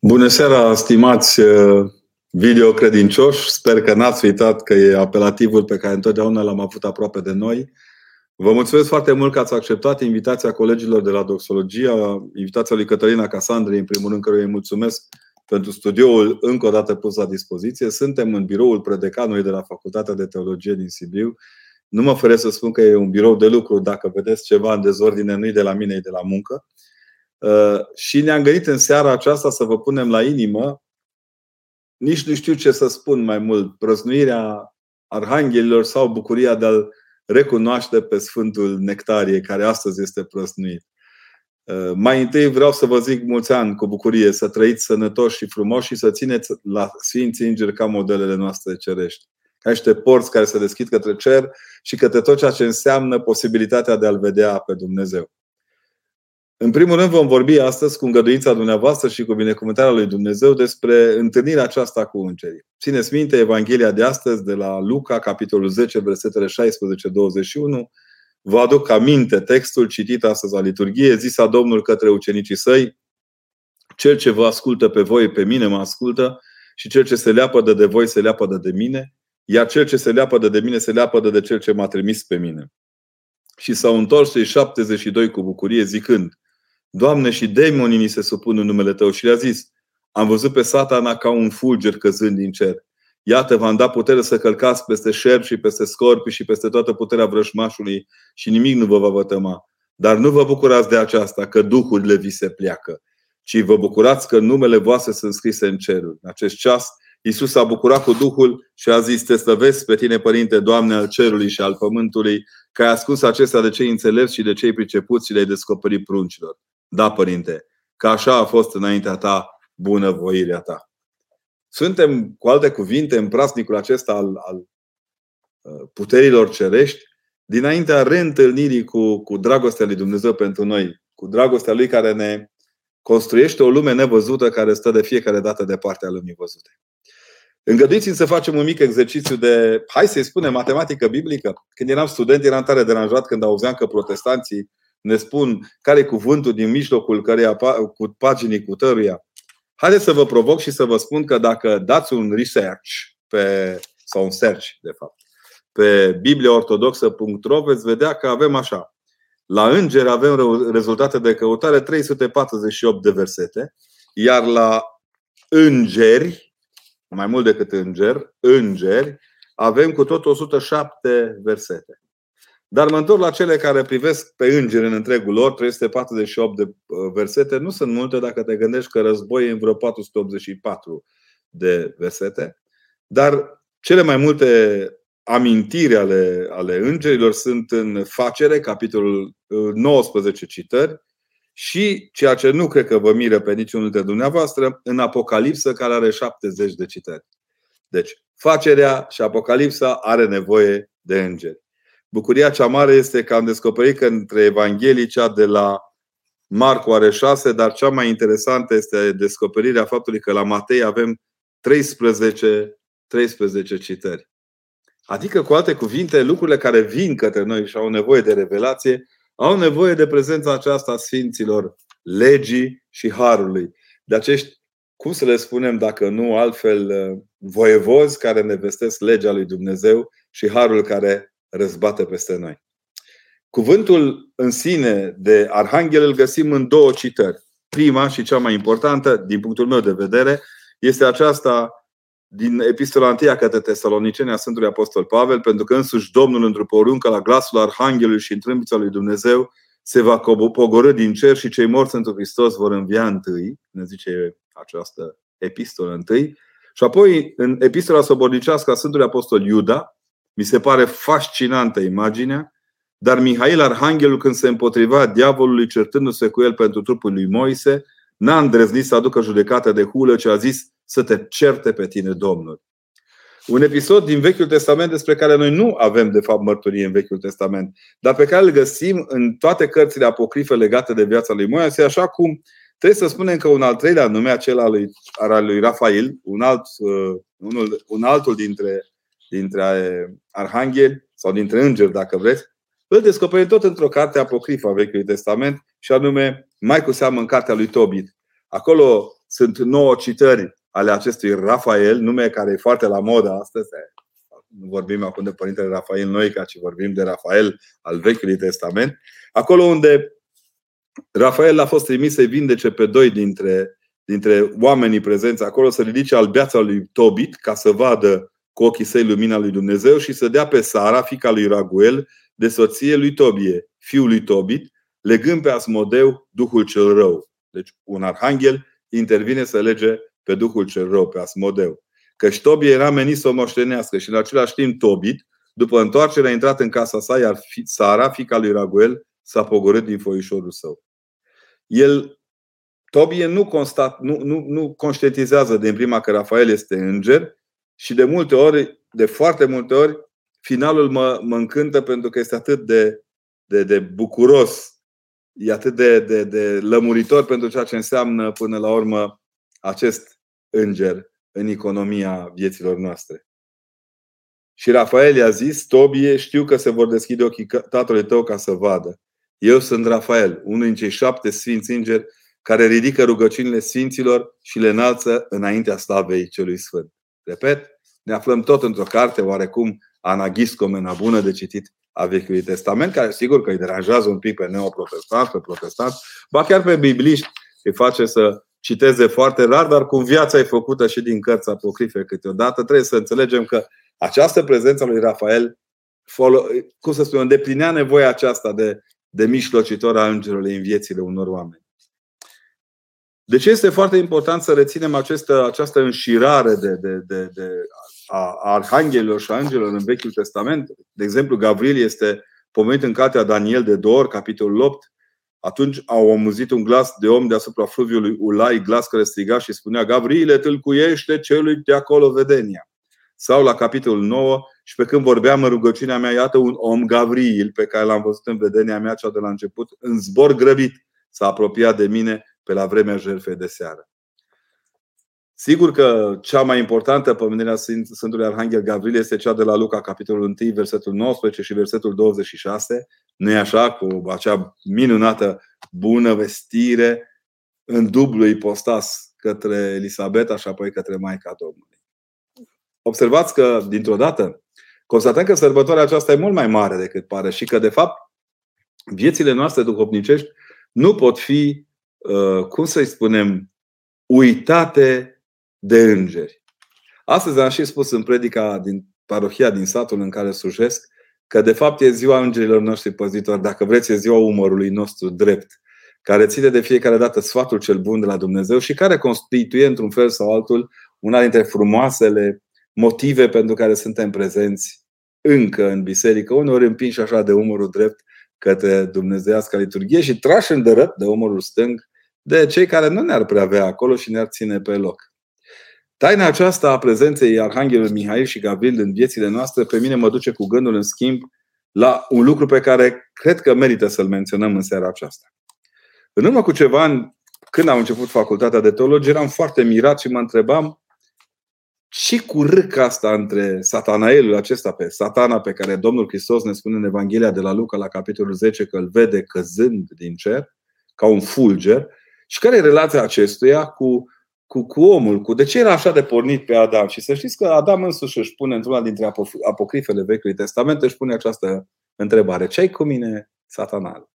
Bună seara, stimați uh, videocredincioși. Sper că n-ați uitat că e apelativul pe care întotdeauna l-am avut aproape de noi. Vă mulțumesc foarte mult că ați acceptat invitația colegilor de la Doxologia, invitația lui Cătălina Casandrei, în primul rând, căruia îi mulțumesc pentru studioul încă o dată pus la dispoziție. Suntem în biroul predecanului de la Facultatea de Teologie din Sibiu. Nu mă fără să spun că e un birou de lucru. Dacă vedeți ceva în dezordine, nu e de la mine, e de la muncă. Uh, și ne-am gândit în seara aceasta să vă punem la inimă, nici nu știu ce să spun mai mult, prăznuirea arhanghelilor sau bucuria de a-L recunoaște pe Sfântul Nectarie, care astăzi este prăznuit. Uh, mai întâi vreau să vă zic mulți ani cu bucurie, să trăiți sănătoși și frumoși și să țineți la Sfinții Îngeri ca modelele noastre cerești. Ca niște porți care se deschid către cer și către tot ceea ce înseamnă posibilitatea de a-L vedea pe Dumnezeu. În primul rând vom vorbi astăzi cu îngăduința dumneavoastră și cu binecuvântarea lui Dumnezeu despre întâlnirea aceasta cu îngerii. Țineți minte Evanghelia de astăzi de la Luca, capitolul 10, versetele 16-21. Vă aduc aminte textul citit astăzi la liturghie, zisa Domnul către ucenicii săi, cel ce vă ascultă pe voi, pe mine mă ascultă și cel ce se leapădă de voi se leapădă de mine, iar cel ce se leapădă de mine se leapădă de cel ce m-a trimis pe mine. Și s-au întors cei 72 cu bucurie zicând, Doamne, și demonii ni se supun în numele Tău. Și le-a zis, am văzut pe satana ca un fulger căzând din cer. Iată, v-am dat putere să călcați peste șerpi și peste scorpi și peste toată puterea vrășmașului și nimic nu vă va vătăma. Dar nu vă bucurați de aceasta, că duhurile vi se pleacă, ci vă bucurați că numele voastre sunt scrise în cerul. În acest ceas, Iisus a bucurat cu Duhul și a zis, te slăvesc pe tine, Părinte, Doamne al cerului și al pământului, că ai ascuns acestea de cei înțelepți și de cei pricepuți și le-ai descoperit pruncilor. Da, Părinte, că așa a fost înaintea ta bunăvoirea ta. Suntem, cu alte cuvinte, în prasnicul acesta al, al uh, puterilor cerești, dinaintea reîntâlnirii cu, cu dragostea lui Dumnezeu pentru noi, cu dragostea lui care ne construiește o lume nevăzută care stă de fiecare dată de partea lumii văzute. Îngăduiți-mi să facem un mic exercițiu de, hai să-i spunem, matematică biblică. Când eram student, eram tare deranjat când auzeam că protestanții ne spun care e cuvântul din mijlocul căreia, cu paginii cu tăruia. Haideți să vă provoc și să vă spun că dacă dați un research pe, sau un search, de fapt, pe bibliaortodoxă.ro veți vedea că avem așa. La îngeri avem rezultate de căutare 348 de versete, iar la îngeri, mai mult decât înger, îngeri, avem cu tot 107 versete. Dar mă întorc la cele care privesc pe îngeri în întregul lor, 348 de uh, versete. Nu sunt multe dacă te gândești că război e în vreo 484 de versete. Dar cele mai multe amintiri ale, ale îngerilor sunt în Facere, capitolul 19 uh, citări, și ceea ce nu cred că vă miră pe niciunul dintre dumneavoastră, în Apocalipsă, care are 70 de citări. Deci, facerea și Apocalipsa are nevoie de îngeri. Bucuria cea mare este că am descoperit că între Evanghelii cea de la Marcu are șase, dar cea mai interesantă este descoperirea faptului că la Matei avem 13, 13 citări. Adică, cu alte cuvinte, lucrurile care vin către noi și au nevoie de revelație, au nevoie de prezența aceasta a Sfinților, legii și harului. De acești, cum să le spunem dacă nu altfel, voievozi care ne vestesc legea lui Dumnezeu și harul care răzbate peste noi. Cuvântul în sine de arhanghel îl găsim în două citări. Prima și cea mai importantă, din punctul meu de vedere, este aceasta din epistola 1 către Tesaloniceni a Sfântului Apostol Pavel, pentru că însuși Domnul într-o poruncă la glasul Arhanghelului și în trâmbița lui Dumnezeu se va pogorâ din cer și cei morți într Hristos vor învia întâi, ne zice această epistolă întâi. Și apoi, în epistola sobornicească a Sfântului Apostol Iuda, mi se pare fascinantă imaginea, dar Mihail Arhanghelul, când se împotriva diavolului certându-se cu el pentru trupul lui Moise, n-a îndrăznit să aducă judecată de hulă, ci a zis să te certe pe tine, Domnul. Un episod din Vechiul Testament despre care noi nu avem, de fapt, mărturie în Vechiul Testament, dar pe care îl găsim în toate cărțile apocrife legate de viața lui Moise, așa cum trebuie să spunem că un al treilea nume, acela al lui, al lui Rafael, un, alt, uh, unul, un altul dintre dintre arhangheli sau dintre îngeri, dacă vreți, îl descoperim tot într-o carte apocrifă a Vechiului Testament și anume mai cu seamă în cartea lui Tobit. Acolo sunt nouă citări ale acestui Rafael, nume care e foarte la modă astăzi. Nu vorbim acum de Părintele Rafael Noica, ci vorbim de Rafael al Vechiului Testament. Acolo unde Rafael a fost trimis să-i vindece pe doi dintre, dintre oamenii prezenți acolo, să ridice albeața lui Tobit ca să vadă cu ochii săi lumina lui Dumnezeu și să dea pe Sara, fica lui Raguel, de soție lui Tobie, fiul lui Tobit, legând pe Asmodeu Duhul cel rău. Deci un arhanghel intervine să lege pe Duhul cel rău, pe Asmodeu. Căci Tobie era menit să o moștenească și în același timp Tobit, după întoarcere, a intrat în casa sa, iar Sara, fica lui Raguel, s-a pogorât din foișorul său. El, Tobie nu, constat, nu, nu, nu conștientizează din prima că Rafael este înger și de multe ori, de foarte multe ori, finalul mă, mă încântă pentru că este atât de, de, de bucuros, e atât de, de, de lămuritor pentru ceea ce înseamnă până la urmă acest înger în economia vieților noastre. Și Rafael i-a zis, Tobie, știu că se vor deschide ochii tatălui tău ca să vadă. Eu sunt Rafael, unul din cei șapte sfinți îngeri care ridică rugăciunile sfinților și le înalță înaintea slavei celui sfânt. Repet, ne aflăm tot într-o carte oarecum anagiscomena bună de citit a Vechiului Testament, care sigur că îi deranjează un pic pe neoprotestant, pe protestant, ba chiar pe bibliști îi face să citeze foarte rar, dar cum viața e făcută și din cărți apocrife câteodată, trebuie să înțelegem că această prezență lui Rafael, cum să spun, îndeplinea nevoia aceasta de, de mișlocitor a îngerului în viețile unor oameni. De ce este foarte important să reținem această, această înșirare de, de, de, de a arhanghelilor și a îngerilor în Vechiul Testament? De exemplu, Gavril este pomenit în cartea Daniel de Dor, capitolul 8. Atunci au omuzit un glas de om deasupra fluviului Ulai, glas care striga și spunea Gavriile, tâlcuiește celui de acolo vedenia. Sau la capitolul 9, și pe când vorbeam în rugăciunea mea, iată un om Gavril, pe care l-am văzut în vedenia mea cea de la început, în zbor grăbit, s-a apropiat de mine pe la vremea jertfei de seară. Sigur că cea mai importantă pomenirea Sfântului Arhanghel Gavril este cea de la Luca, capitolul 1, versetul 19 și versetul 26. Nu e așa? Cu acea minunată bună vestire în dublu ipostas către Elisabeta și apoi către Maica Domnului. Observați că, dintr-o dată, constatăm că sărbătoarea aceasta e mult mai mare decât pare și că, de fapt, viețile noastre duhovnicești nu pot fi Uh, cum să-i spunem, uitate de îngeri. Astăzi am și spus în predica din parohia din satul în care slujesc că de fapt e ziua îngerilor noștri păzitori, dacă vreți e ziua umărului nostru drept, care ține de fiecare dată sfatul cel bun de la Dumnezeu și care constituie într-un fel sau altul una dintre frumoasele motive pentru care suntem prezenți încă în biserică, uneori împinși așa de umărul drept către Dumnezeiasca liturghie și trași în dărăt de umărul stâng de cei care nu ne-ar prea avea acolo și ne-ar ține pe loc. Taina aceasta a prezenței Arhanghelului Mihail și Gavril în viețile noastre pe mine mă duce cu gândul în schimb la un lucru pe care cred că merită să-l menționăm în seara aceasta. În urmă cu ceva ani, când am început facultatea de teologie, eram foarte mirat și mă întrebam ce cu râca asta între satanaelul acesta pe satana pe care Domnul Hristos ne spune în Evanghelia de la Luca la capitolul 10 că îl vede căzând din cer ca un fulger și care e relația acestuia cu, cu, cu omul? Cu de ce era așa de pornit pe Adam? Și să știți că Adam însuși își pune într-una dintre apocrifele Vechiului Testament, își pune această întrebare. Ce ai cu mine, satanal?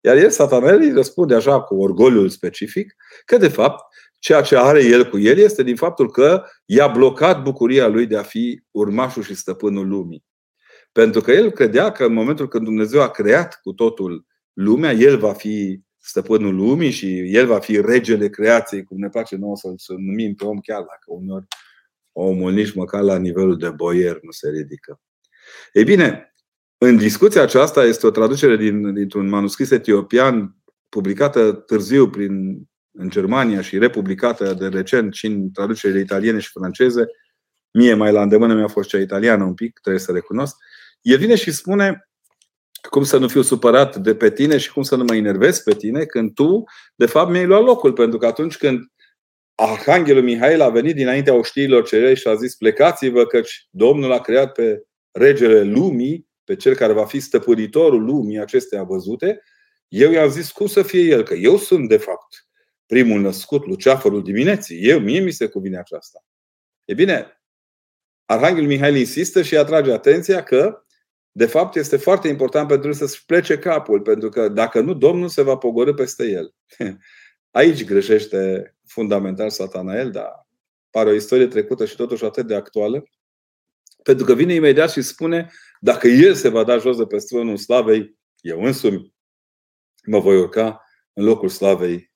Iar el, satanal, îi răspunde așa cu orgoliul specific că, de fapt, ceea ce are el cu el este din faptul că i-a blocat bucuria lui de a fi urmașul și stăpânul lumii. Pentru că el credea că în momentul când Dumnezeu a creat cu totul lumea, el va fi stăpânul lumii și el va fi regele creației, cum ne place nouă să-l să numim pe om, chiar dacă uneori omul nici măcar la nivelul de boier nu se ridică. Ei bine, în discuția aceasta este o traducere din, dintr-un manuscris etiopian publicată târziu prin, în Germania și republicată de recent și în traducerile italiene și franceze. Mie mai la îndemână mi-a fost cea italiană un pic, trebuie să recunosc. El vine și spune cum să nu fiu supărat de pe tine și cum să nu mă enervez pe tine când tu, de fapt, mi-ai luat locul. Pentru că atunci când Arhanghelul Mihail a venit dinaintea oștiilor cerei și a zis plecați-vă căci Domnul a creat pe regele lumii, pe cel care va fi stăpânitorul lumii acestea văzute, eu i-am zis cum să fie el, că eu sunt de fapt primul născut, luceafărul dimineții. Eu, mie mi se cuvine aceasta. E bine, Arhanghelul Mihail insistă și atrage atenția că, de fapt, este foarte important pentru el să-și plece capul, pentru că dacă nu, Domnul se va pogorâ peste el. Aici greșește fundamental Satanael, dar pare o istorie trecută și totuși atât de actuală, pentru că vine imediat și spune, dacă el se va da jos de pe tronul slavei, eu însumi mă voi urca în locul slavei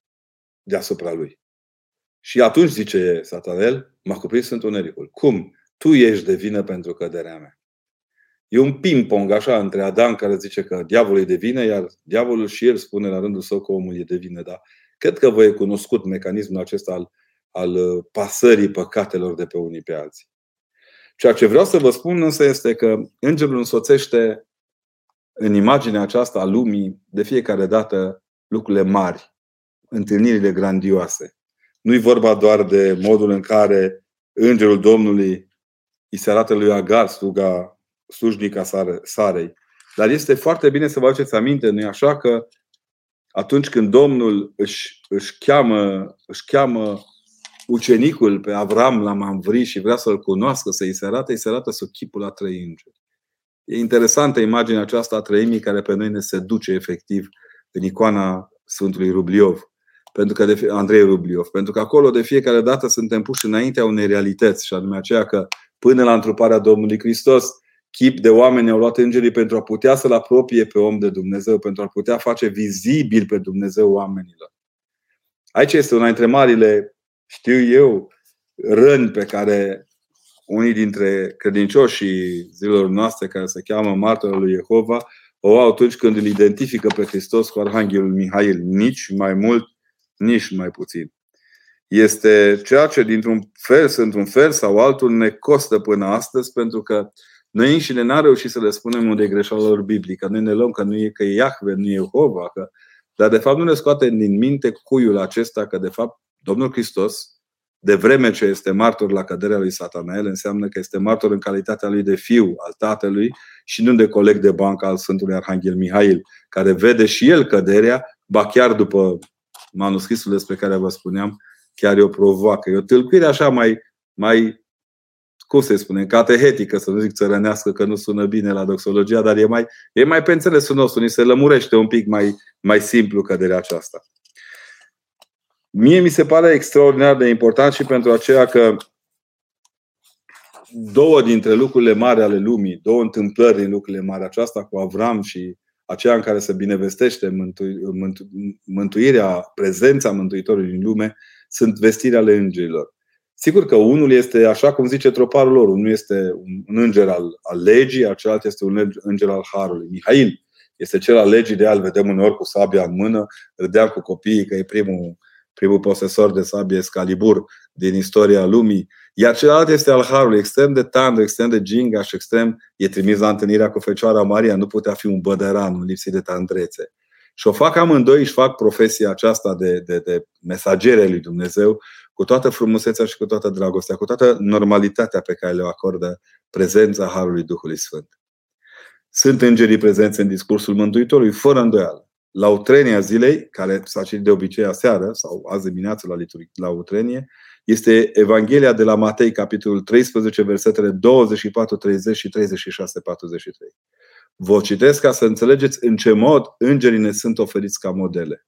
deasupra lui. Și atunci, zice Satanel, m-a cuprins întunericul. Cum? Tu ești de vină pentru căderea mea. E un ping-pong așa între Adam care zice că diavolul e de vină, iar diavolul și el spune la rândul său că omul e de vină. Dar cred că vă e cunoscut mecanismul acesta al, al uh, pasării păcatelor de pe unii pe alții. Ceea ce vreau să vă spun însă este că îngerul însoțește în imaginea aceasta a lumii de fiecare dată lucrurile mari, întâlnirile grandioase. Nu-i vorba doar de modul în care îngerul Domnului îi se arată lui Agar, sluga, slujnica Sarei. Dar este foarte bine să vă aduceți aminte, nu așa, că atunci când Domnul își, își, cheamă, își cheamă ucenicul pe Avram la Mamvri și vrea să-l cunoască, să-i se arate, îi se arată sub chipul la trei îngeri. E interesantă imaginea aceasta a trăimii care pe noi ne seduce efectiv în icoana Sfântului Rubliov, pentru că de, Andrei Rubliov, pentru că acolo de fiecare dată suntem puși înaintea unei realități, și anume aceea că până la întruparea Domnului Hristos, chip de oameni au luat îngerii pentru a putea să-L apropie pe om de Dumnezeu, pentru a putea face vizibil pe Dumnezeu oamenilor. Aici este una dintre marile, știu eu, răni pe care unii dintre credincioșii zilelor noastre care se cheamă martorul lui Jehova o au atunci când îl identifică pe Hristos cu Arhanghelul Mihail, nici mai mult, nici mai puțin. Este ceea ce dintr-un fel, într-un fel sau altul ne costă până astăzi pentru că noi înșine n-am reușit să le spunem unde e greșeala lor biblică. Noi ne luăm că nu e că e Iahve, nu e Jehova, că... dar de fapt nu ne scoate din minte cuiul acesta că de fapt Domnul Hristos de vreme ce este martor la căderea lui Satanael, înseamnă că este martor în calitatea lui de fiu al tatălui și nu de coleg de bancă al Sfântului Arhanghel Mihail, care vede și el căderea, ba chiar după manuscrisul despre care vă spuneam, chiar o provoacă. E o tâlcuire așa mai, mai cum se spune, catehetică, să nu zic țărănească, că nu sună bine la doxologia, dar e mai, e mai pe înțelesul nostru, ni se lămurește un pic mai, mai simplu căderea aceasta. Mie mi se pare extraordinar de important și pentru aceea că două dintre lucrurile mari ale lumii, două întâmplări din lucrurile mari, aceasta cu Avram și aceea în care se binevestește mântu- mântu- mântuirea, prezența Mântuitorului în lume, sunt vestirea ale îngerilor. Sigur că unul este, așa cum zice troparul lor, unul este un înger al, al legii, celălalt este un înger al harului. Mihail este cel al legii, de al vedem uneori cu sabia în mână, râdeam cu copiii că e primul primul posesor de sabie Excalibur din istoria lumii, iar celălalt este al Harului, extrem de tandru, extrem de gingaș și extrem, e trimis la întâlnirea cu Fecioara Maria, nu putea fi un bădăran, un lipsit de tandrețe. Și o fac amândoi, își fac profesia aceasta de, de, de mesagere lui Dumnezeu cu toată frumusețea și cu toată dragostea, cu toată normalitatea pe care le acordă prezența Harului Duhului Sfânt. Sunt îngerii prezenți în discursul Mântuitorului, fără îndoială la utrenia zilei, care s-a citit de obicei aseară sau azi dimineață la, la utrenie, este Evanghelia de la Matei, capitolul 13, versetele 24, 30 și 36, 43. Vă citesc ca să înțelegeți în ce mod îngerii ne sunt oferiți ca modele.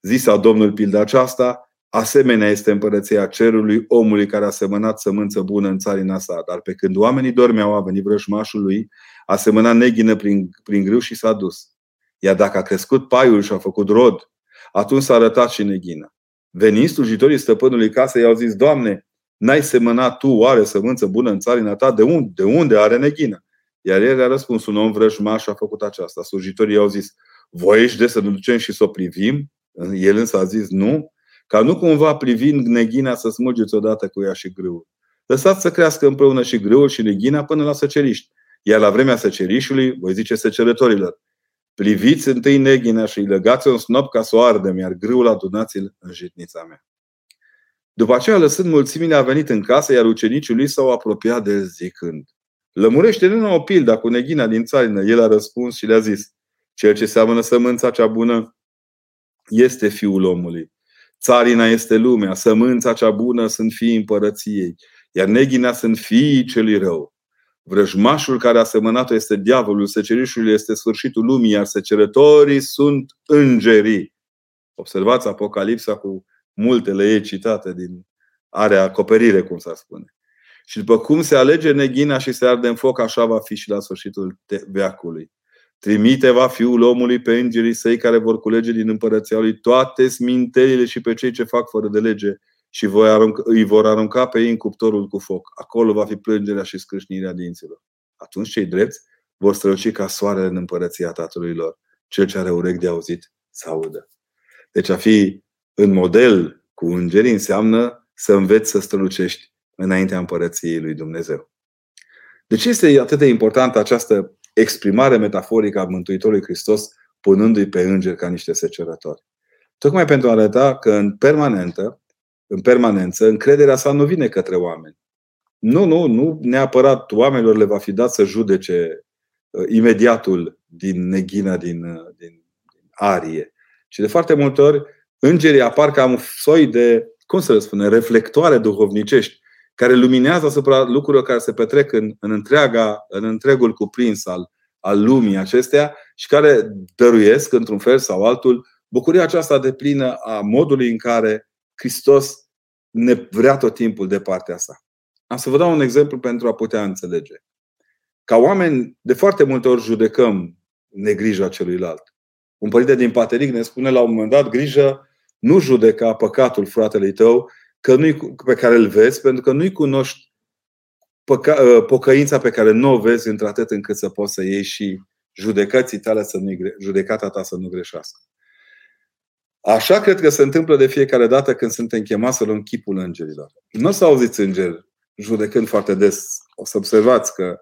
Zisa Domnul pilda aceasta, asemenea este împărăția cerului omului care a semănat sămânță bună în țarina sa, dar pe când oamenii dormeau, a venit vrăjmașul lui, a semănat neghină prin, prin grâu și s-a dus. Iar dacă a crescut paiul și a făcut rod, atunci s-a arătat și neghină. Venind slujitorii stăpânului casei, i-au zis, Doamne, n-ai semănat tu oare sămânță bună în țarina ta? De unde? De unde are neghină? Iar el a răspuns, un om vrăjmaș a făcut aceasta. Slujitorii i-au zis, voiești de să ne ducem și să o privim? El însă a zis, nu, ca nu cumva privind neghina să smulgeți odată cu ea și grâul. Lăsați să crească împreună și grâul și neghina până la săceriști. Iar la vremea săcerișului, voi zice săcerătorilor, Priviți întâi neghina și îi legați un snop ca să o ardem, iar grâul adunați-l în jitnița mea. După aceea, lăsând mulțimile, a venit în casă, iar ucenicii lui s-au apropiat de el zicând Lămurește-ne o pildă cu neghina din țarină. El a răspuns și le-a zis Cel ce seamănă sămânța cea bună este fiul omului. Țarina este lumea, sămânța cea bună sunt fiii împărăției, iar neghina sunt fiii celui rău. Vrăjmașul care a semănat-o este diavolul, secerișul este sfârșitul lumii, iar secerătorii sunt îngerii. Observați Apocalipsa cu multele ei citate din are acoperire, cum s-ar spune. Și după cum se alege neghina și se arde în foc, așa va fi și la sfârșitul veacului. Trimite va Fiul omului pe îngerii săi care vor culege din împărăția lui toate smintelile și pe cei ce fac fără de lege și îi vor arunca pe ei în cuptorul cu foc. Acolo va fi plângerea și scrâșnirea dinților. Atunci cei drepți vor străluci ca soarele în împărăția Tatălui lor. Cel ce are urechi de auzit să audă. Deci a fi în model cu îngerii înseamnă să înveți să strălucești înaintea împărăției lui Dumnezeu. De ce este atât de importantă această exprimare metaforică a Mântuitorului Hristos punându-i pe îngeri ca niște secerători? Tocmai pentru a arăta că în permanentă, în permanență, încrederea sa nu vine către oameni. Nu, nu, nu neapărat oamenilor le va fi dat să judece uh, imediatul din neghina, din, uh, din, din arie. Și de foarte multe ori îngerii apar ca un soi de, cum să le spune, reflectoare duhovnicești care luminează asupra lucrurilor care se petrec în, în, întreaga, în întregul cuprins al, al lumii acestea și care dăruiesc, într-un fel sau altul, bucuria aceasta de plină a modului în care Hristos ne vrea tot timpul de partea sa. Am să vă dau un exemplu pentru a putea înțelege. Ca oameni, de foarte multe ori judecăm negrija celuilalt. Un părinte din Pateric ne spune la un moment dat, grijă, nu judeca păcatul fratelui tău, că nu pe care îl vezi, pentru că nu-i cunoști păca, ă, pocăința pe care nu o vezi într-atât încât să poți să iei și judecății tale să nu judecata ta să nu greșească. Așa cred că se întâmplă de fiecare dată când suntem chemați să luăm chipul îngerilor. Nu o să auziți îngeri judecând foarte des. O să observați că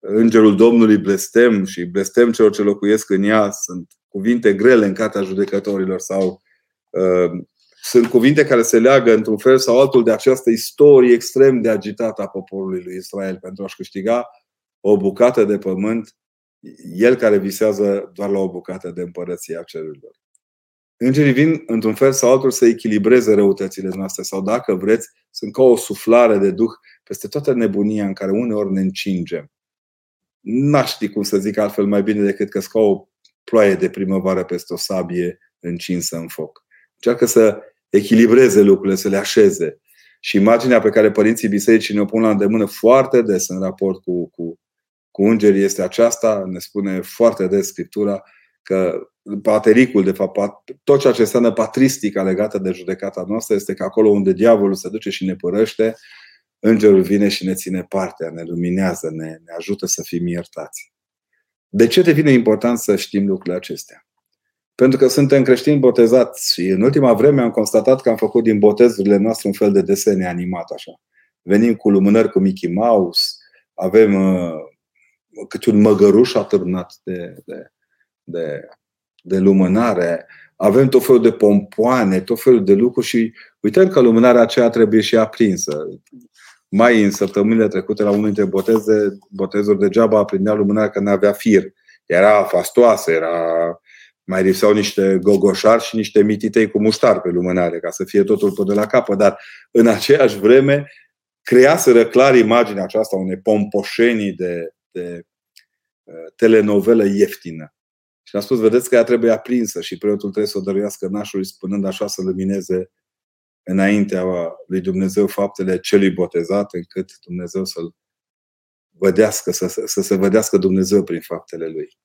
îngerul Domnului blestem și blestem celor ce locuiesc în ea sunt cuvinte grele în cartea judecătorilor sau uh, sunt cuvinte care se leagă într-un fel sau altul de această istorie extrem de agitată a poporului lui Israel pentru a-și câștiga o bucată de pământ, el care visează doar la o bucată de împărăția cerurilor. Îngerii vin într-un fel sau altul să echilibreze răutățile noastre sau dacă vreți, sunt ca o suflare de duh peste toată nebunia în care uneori ne încingem. N-aș ști cum să zic altfel mai bine decât că ca o ploaie de primăvară peste o sabie încinsă în foc. Încearcă să echilibreze lucrurile, să le așeze. Și imaginea pe care părinții bisericii ne-o pun la îndemână foarte des în raport cu, cu, cu îngerii este aceasta, ne spune foarte des Scriptura, că patericul, de fapt, tot ceea ce înseamnă patristica legată de judecata noastră este că acolo unde diavolul se duce și ne părăște, îngerul vine și ne ține partea, ne luminează, ne, ne ajută să fim iertați. De ce devine important să știm lucrurile acestea? Pentru că suntem creștini botezați și în ultima vreme am constatat că am făcut din botezurile noastre un fel de desene animat așa. Venim cu lumânări cu Mickey Mouse, avem uh, câte un măgăruș atârnat de, de, de, de lumânare, avem tot felul de pompoane, tot felul de lucruri și uităm că lumânarea aceea trebuie și aprinsă. Mai în săptămânile trecute la unul dintre boteze, botezuri degeaba aprindea lumânarea că nu avea fir. Era fastoasă, era mai lipseau niște gogoșari și niște mititei cu muștar pe lumânare, ca să fie totul până la capăt. Dar în aceeași vreme creaseră clar imaginea aceasta unei pompoșenii de, de uh, telenovelă ieftină. Și a spus, vedeți că ea trebuie aprinsă și preotul trebuie să o dăruiască nașului, spunând așa să lumineze înaintea lui Dumnezeu faptele celui botezat, încât Dumnezeu să-l vădească, să, să se vedească Dumnezeu prin faptele lui.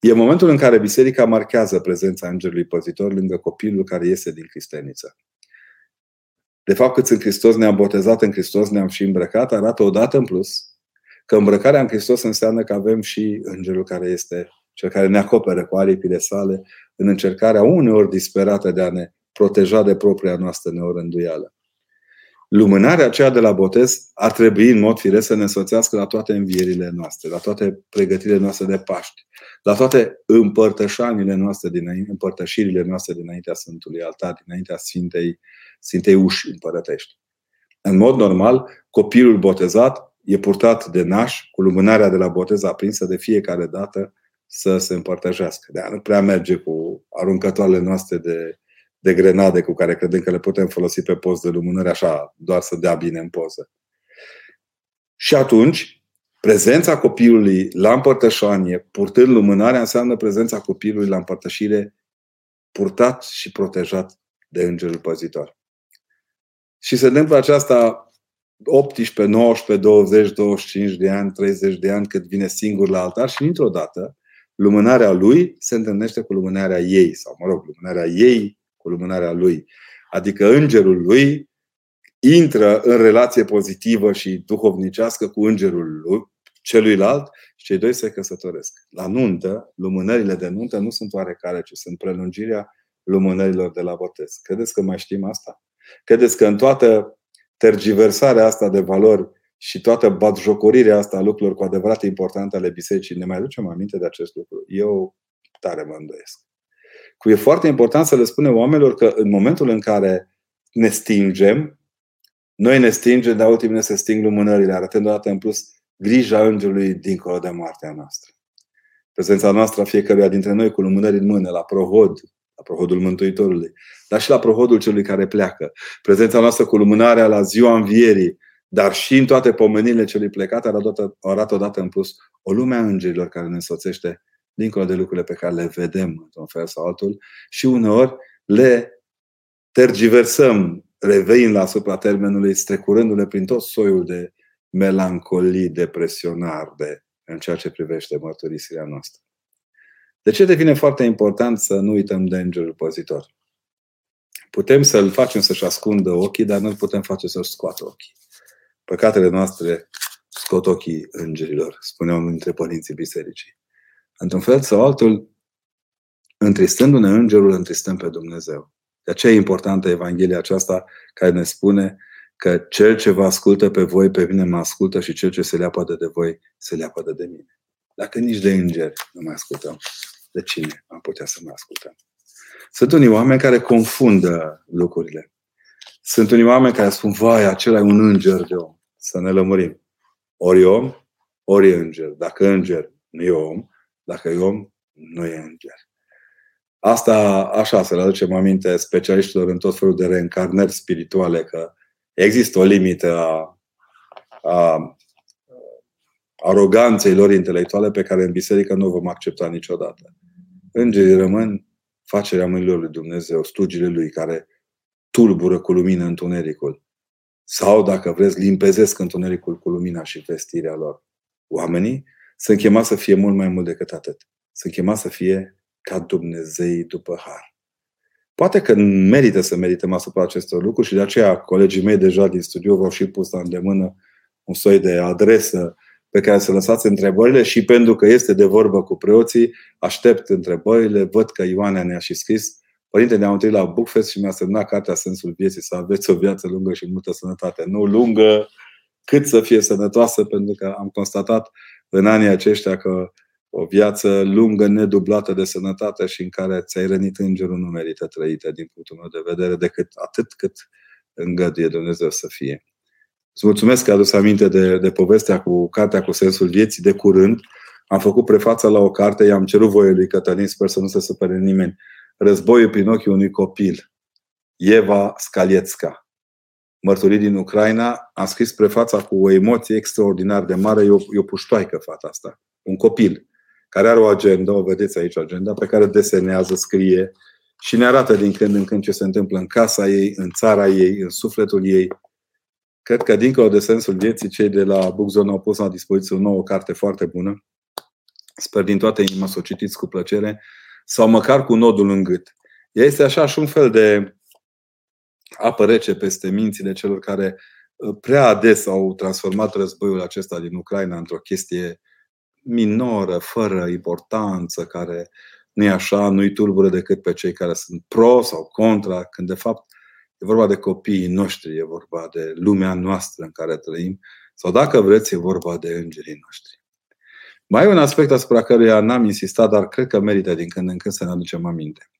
E momentul în care biserica marchează prezența Îngerului Păzitor lângă copilul care iese din cristeniță. De fapt, cât în Hristos ne-am botezat în Hristos, ne-am și îmbrăcat, arată o dată în plus că îmbrăcarea în Hristos înseamnă că avem și Îngerul care este cel care ne acoperă cu aripile sale în încercarea uneori disperată de a ne proteja de propria noastră neorânduială. Lumânarea aceea de la botez ar trebui în mod firesc să ne însoțească la toate învierile noastre, la toate pregătirile noastre de Paști, la toate împărtășanile noastre, dinainte, împărtășirile noastre dinaintea Sfântului Altar, dinaintea Sfintei, Sfintei uși împărătești. În mod normal, copilul botezat e purtat de naș cu lumânarea de la botez aprinsă de fiecare dată să se împărtășească. De nu prea merge cu aruncătoarele noastre de de grenade cu care credem că le putem folosi pe post de lumânări, așa, doar să dea bine în poză. Și atunci, prezența copilului la împărtășanie, purtând lumânarea, înseamnă prezența copilului la împărtășire purtat și protejat de îngerul păzitor. Și se întâmplă aceasta 18, 19, 20, 25 de ani, 30 de ani, cât vine singur la altar și dintr-o dată lumânarea lui se întâlnește cu lumânarea ei, sau mă rog, lumânarea ei cu lumânarea lui. Adică îngerul lui intră în relație pozitivă și duhovnicească cu îngerul lui, celuilalt și cei doi se căsătoresc. La nuntă, lumânările de nuntă nu sunt oarecare, ci sunt prelungirea lumânărilor de la botez. Credeți că mai știm asta? Credeți că în toată tergiversarea asta de valori și toată batjocorirea asta a lucrurilor cu adevărat importante ale bisericii, ne mai aducem aminte de acest lucru? Eu tare mă îndoiesc. Cu e foarte important să le spunem oamenilor că în momentul în care ne stingem, noi ne stingem, dar ultimele se sting lumânările, arătând odată în plus grija Îngerului dincolo de moartea noastră. Prezența noastră a fiecăruia dintre noi cu lumânări în mână, la prohod, la prohodul Mântuitorului, dar și la prohodul celui care pleacă. Prezența noastră cu lumânarea la ziua învierii, dar și în toate pomenile celui plecat arată odată în plus o lume a îngerilor care ne însoțește dincolo de lucrurile pe care le vedem într-un fel sau altul și uneori le tergiversăm, reveind la asupra termenului, strecurându-le prin tot soiul de melancolii, depresionare în ceea ce privește mărturisirea noastră. De ce devine foarte important să nu uităm de îngerul păzitor? Putem să-l facem să-și ascundă ochii, dar nu putem face să-și scoată ochii. Păcatele noastre scot ochii îngerilor, spuneau unul dintre părinții bisericii. Într-un fel sau altul, întristându-ne îngerul, întristăm pe Dumnezeu. De aceea e importantă Evanghelia aceasta care ne spune că cel ce vă ascultă pe voi, pe mine mă ascultă și cel ce se leapă de voi, se leapă de mine. Dacă nici de îngeri nu mai ascultăm, de cine am putea să mai ascultăm? Sunt unii oameni care confundă lucrurile. Sunt unii oameni care spun, vai, acela e un înger de om. Să ne lămurim. Ori om, ori e înger. Dacă înger, nu e om. Dacă e om, nu e înger. Asta așa să le aducem aminte specialiștilor în tot felul de reîncarnări spirituale, că există o limită a, a aroganței lor intelectuale pe care în biserică nu o vom accepta niciodată. Îngerii rămân facerea mâinilor lui Dumnezeu, slugile lui care tulbură cu lumină întunericul. Sau, dacă vreți, limpezesc întunericul cu lumina și vestirea lor. Oamenii sunt chemați să fie mult mai mult decât atât. Sunt chemați să fie ca Dumnezei după har. Poate că merită să medităm asupra acestor lucruri și de aceea colegii mei deja din studiu v-au și pus la îndemână un soi de adresă pe care să lăsați întrebările și pentru că este de vorbă cu preoții, aștept întrebările, văd că Ioana ne-a și scris. Părinte, ne-am întâlnit la Bookfest și mi-a semnat cartea Sensul Vieții, să aveți o viață lungă și multă sănătate. Nu lungă, cât să fie sănătoasă, pentru că am constatat în anii aceștia că o viață lungă, nedublată de sănătate și în care ți-ai rănit îngerul nu merită trăită din punctul meu de vedere decât atât cât îngăduie Dumnezeu să fie. Îți mulțumesc că ai adus aminte de, de povestea cu cartea cu sensul vieții. De curând am făcut prefața la o carte, i-am cerut voie lui Cătălin, sper să nu se supere nimeni. Războiul prin ochii unui copil. Eva Skalietska. Mărturii din Ucraina. Am scris prefața cu o emoție extraordinar de mare. E o, e o puștoaică fata asta. Un copil care are o agenda, o vedeți aici agenda, pe care desenează, scrie și ne arată din când în când ce se întâmplă în casa ei, în țara ei, în sufletul ei. Cred că, dincolo de sensul vieții, cei de la Bookzone au pus la dispoziție o nouă carte foarte bună. Sper din toată inima să o citiți cu plăcere sau măcar cu nodul în gât. Ea este așa și un fel de apă rece peste mințile celor care uh, prea ades au transformat războiul acesta din Ucraina într-o chestie minoră, fără importanță, care nu e așa, nu-i tulbură decât pe cei care sunt pro sau contra, când de fapt e vorba de copiii noștri, e vorba de lumea noastră în care trăim, sau dacă vreți, e vorba de îngerii noștri. Mai e un aspect asupra căruia n-am insistat, dar cred că merită din când în când să ne aducem aminte.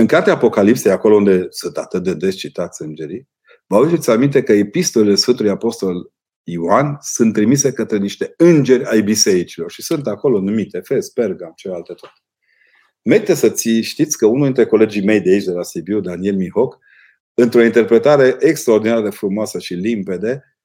În cartea Apocalipsei, acolo unde sunt atât de des citați îngerii, vă aduceți aminte că epistolele Sfântului Apostol Ioan sunt trimise către niște îngeri ai bisericilor și sunt acolo numite Fes, Pergam, ce alte toate. Merită să ții, știți că unul dintre colegii mei de aici, de la Sibiu, Daniel Mihoc, într-o interpretare extraordinar de frumoasă și limpede,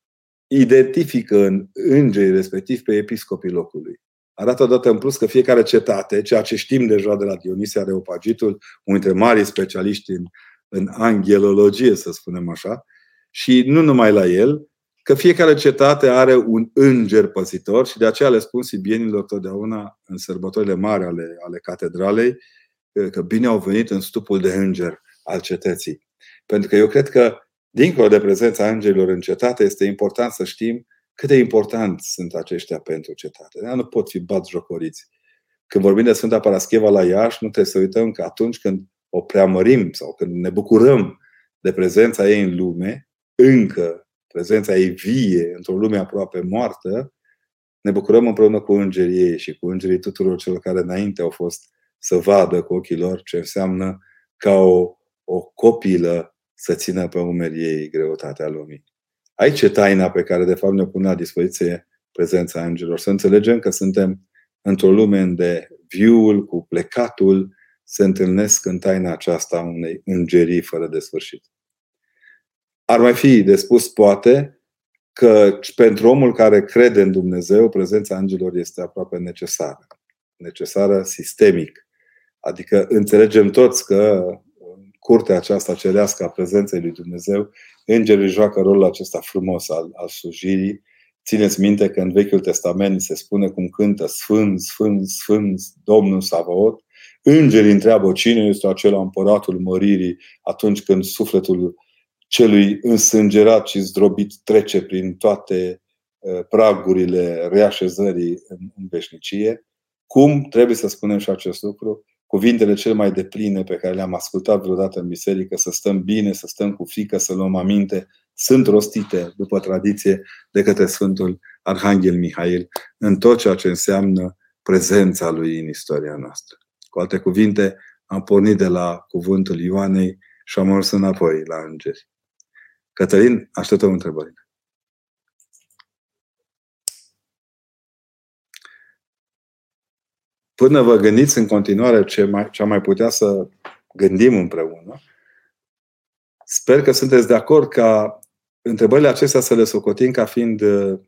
identifică în îngerii respectiv pe episcopii locului. Arată odată în plus că fiecare cetate, ceea ce știm deja de la Dionisia Areopagitul, unul dintre mari specialiști în, în angelologie, să spunem așa, și nu numai la el, că fiecare cetate are un înger păzitor și de aceea le spun sibienilor totdeauna în sărbătorile mari ale, ale catedralei că bine au venit în stupul de înger al cetății. Pentru că eu cred că, dincolo de prezența îngerilor în cetate, este important să știm cât de important sunt aceștia pentru cetate. Dar nu pot fi bat jocoriți. Când vorbim de Sfânta Parascheva la Iași, nu trebuie să uităm că atunci când o preamărim sau când ne bucurăm de prezența ei în lume, încă prezența ei vie într-o lume aproape moartă, ne bucurăm împreună cu îngerii ei și cu îngerii tuturor celor care înainte au fost să vadă cu ochii lor ce înseamnă ca o, o copilă să țină pe umerii ei greutatea lumii. Aici e taina pe care de fapt ne pune la dispoziție prezența îngerilor. Să înțelegem că suntem într-o lume unde viul cu plecatul se întâlnesc în taina aceasta unei îngerii fără de sfârșit. Ar mai fi de spus, poate, că pentru omul care crede în Dumnezeu, prezența angelilor este aproape necesară. Necesară sistemic. Adică înțelegem toți că curtea aceasta cerească a prezenței lui Dumnezeu, îngerii joacă rolul acesta frumos al, al slujirii. Țineți minte că în Vechiul Testament se spune cum cântă Sfânt, Sfânt, Sfânt, Domnul Savaot. Îngerii întreabă cine este acela împăratul măririi atunci când sufletul celui însângerat și zdrobit trece prin toate uh, pragurile reașezării în veșnicie. Cum trebuie să spunem și acest lucru? Cuvintele cele mai depline pe care le-am ascultat vreodată în biserică, să stăm bine, să stăm cu frică, să luăm aminte, sunt rostite, după tradiție, de către Sfântul Arhanghel Mihail în tot ceea ce înseamnă prezența lui în istoria noastră. Cu alte cuvinte, am pornit de la cuvântul Ioanei și am mers înapoi la îngeri. Cătălin, așteptăm întrebări. Până vă gândiți în continuare ce, mai, ce am mai putea să gândim împreună, sper că sunteți de acord ca întrebările acestea să le socotim ca fiind uh,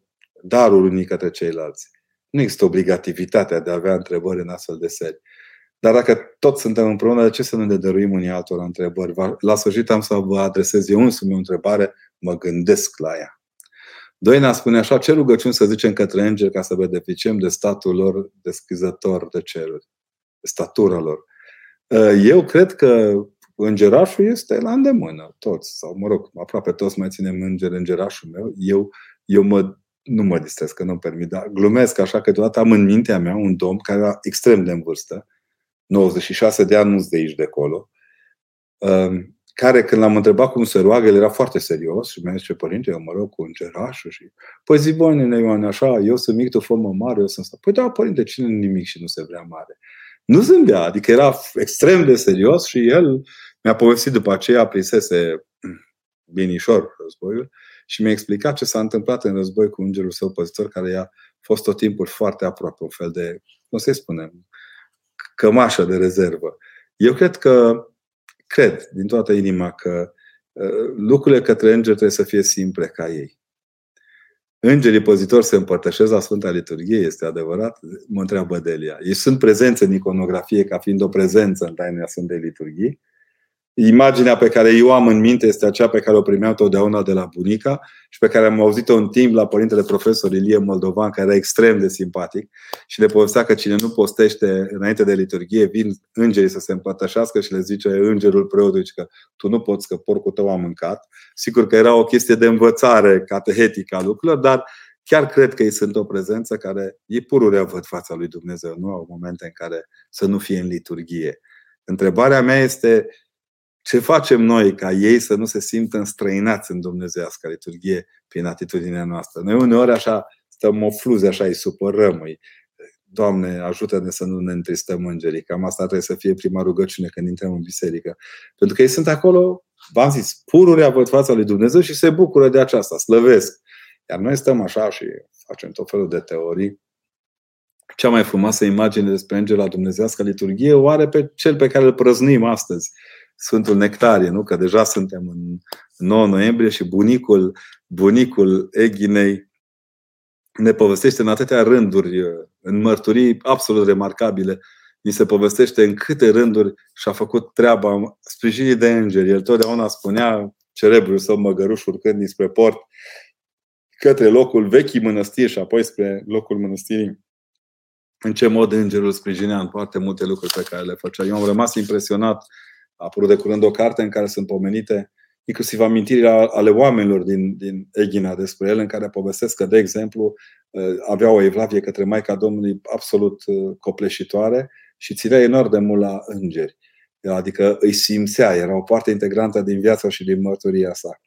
darul unii către ceilalți. Nu există obligativitatea de a avea întrebări în astfel de seri. Dar dacă toți suntem împreună, de ce să nu ne dăruim unii altora întrebări? La sfârșit am să vă adresez eu însumi o întrebare, mă gândesc la ea. Doina spune așa, ce rugăciuni să zicem către îngeri ca să beneficiem de statul lor deschizător de ceruri, de statura lor. Eu cred că îngerașul este la îndemână, toți, sau mă rog, aproape toți mai ținem înger îngerașul meu. Eu, eu mă, nu mă distrez, că nu-mi permit, dar glumesc așa că deodată am în mintea mea un domn care era extrem de în vârstă, 96 de ani, nu de aici de acolo, um, care când l-am întrebat cum se roagă, el era foarte serios și mi-a zis, părinte, eu mă rog cu îngerașul și... Păi zi, bă, nene Ioane, așa, eu sunt mic, tu fă mă mare, eu sunt... Păi da, părinte, cine nu nimic și nu se vrea mare? Nu zâmbea, adică era extrem de serios și el mi-a povestit după aceea, prinsese binișor războiul și mi-a explicat ce s-a întâmplat în război cu îngerul său păzitor, care i-a fost tot timpul foarte aproape, un fel de, cum să-i spunem, cămașă de rezervă. Eu cred că, cred din toată inima că uh, lucrurile către îngeri trebuie să fie simple ca ei. Îngerii păzitori se împărtășesc la Sfânta Liturghie, este adevărat? Mă întreabă Delia. Ei sunt prezenți în iconografie ca fiind o prezență în taina Sfântei Liturghii, Imaginea pe care eu am în minte este aceea pe care o primeam totdeauna de la bunica și pe care am auzit-o în timp la părintele profesor Ilie Moldovan, care era extrem de simpatic și le povestea că cine nu postește înainte de liturghie, vin îngerii să se împărtășească și le zice îngerul preotului că tu nu poți, că porcul tău a mâncat. Sigur că era o chestie de învățare catehetică a lucrurilor, dar chiar cred că ei sunt o prezență care ei pururea văd fața lui Dumnezeu, nu au momente în care să nu fie în liturghie. Întrebarea mea este ce facem noi ca ei să nu se simtă înstrăinați în dumnezeiască liturghie prin atitudinea noastră? Noi uneori așa stăm o fluze, așa îi supărăm, îi, Doamne, ajută-ne să nu ne întristăm îngerii. Cam asta trebuie să fie prima rugăciune când intrăm în biserică. Pentru că ei sunt acolo, v-am zis, pururea văd fața lui Dumnezeu și se bucură de aceasta, slăvesc. Iar noi stăm așa și facem tot felul de teorii cea mai frumoasă imagine despre Îngera Dumnezească liturghie o are pe cel pe care îl prăznim astăzi, Sfântul Nectarie, nu? Că deja suntem în 9 noiembrie și bunicul, bunicul Eghinei ne povestește în atâtea rânduri, în mărturii absolut remarcabile, ni se povestește în câte rânduri și-a făcut treaba sprijinii de îngeri. El totdeauna spunea cerebrul său măgăruș urcând dinspre port către locul vechii mănăstiri și apoi spre locul mănăstirii în ce mod îngerul sprijinea în foarte multe lucruri pe care le făcea. Eu am rămas impresionat. A apărut de curând o carte în care sunt pomenite inclusiv amintirile ale oamenilor din, din Eghina despre el, în care povestesc că, de exemplu, uh, avea o evlavie către Maica Domnului absolut uh, copleșitoare și ținea enorm de mult la îngeri. Adică îi simțea, era o parte integrantă din viața și din mărturia sa.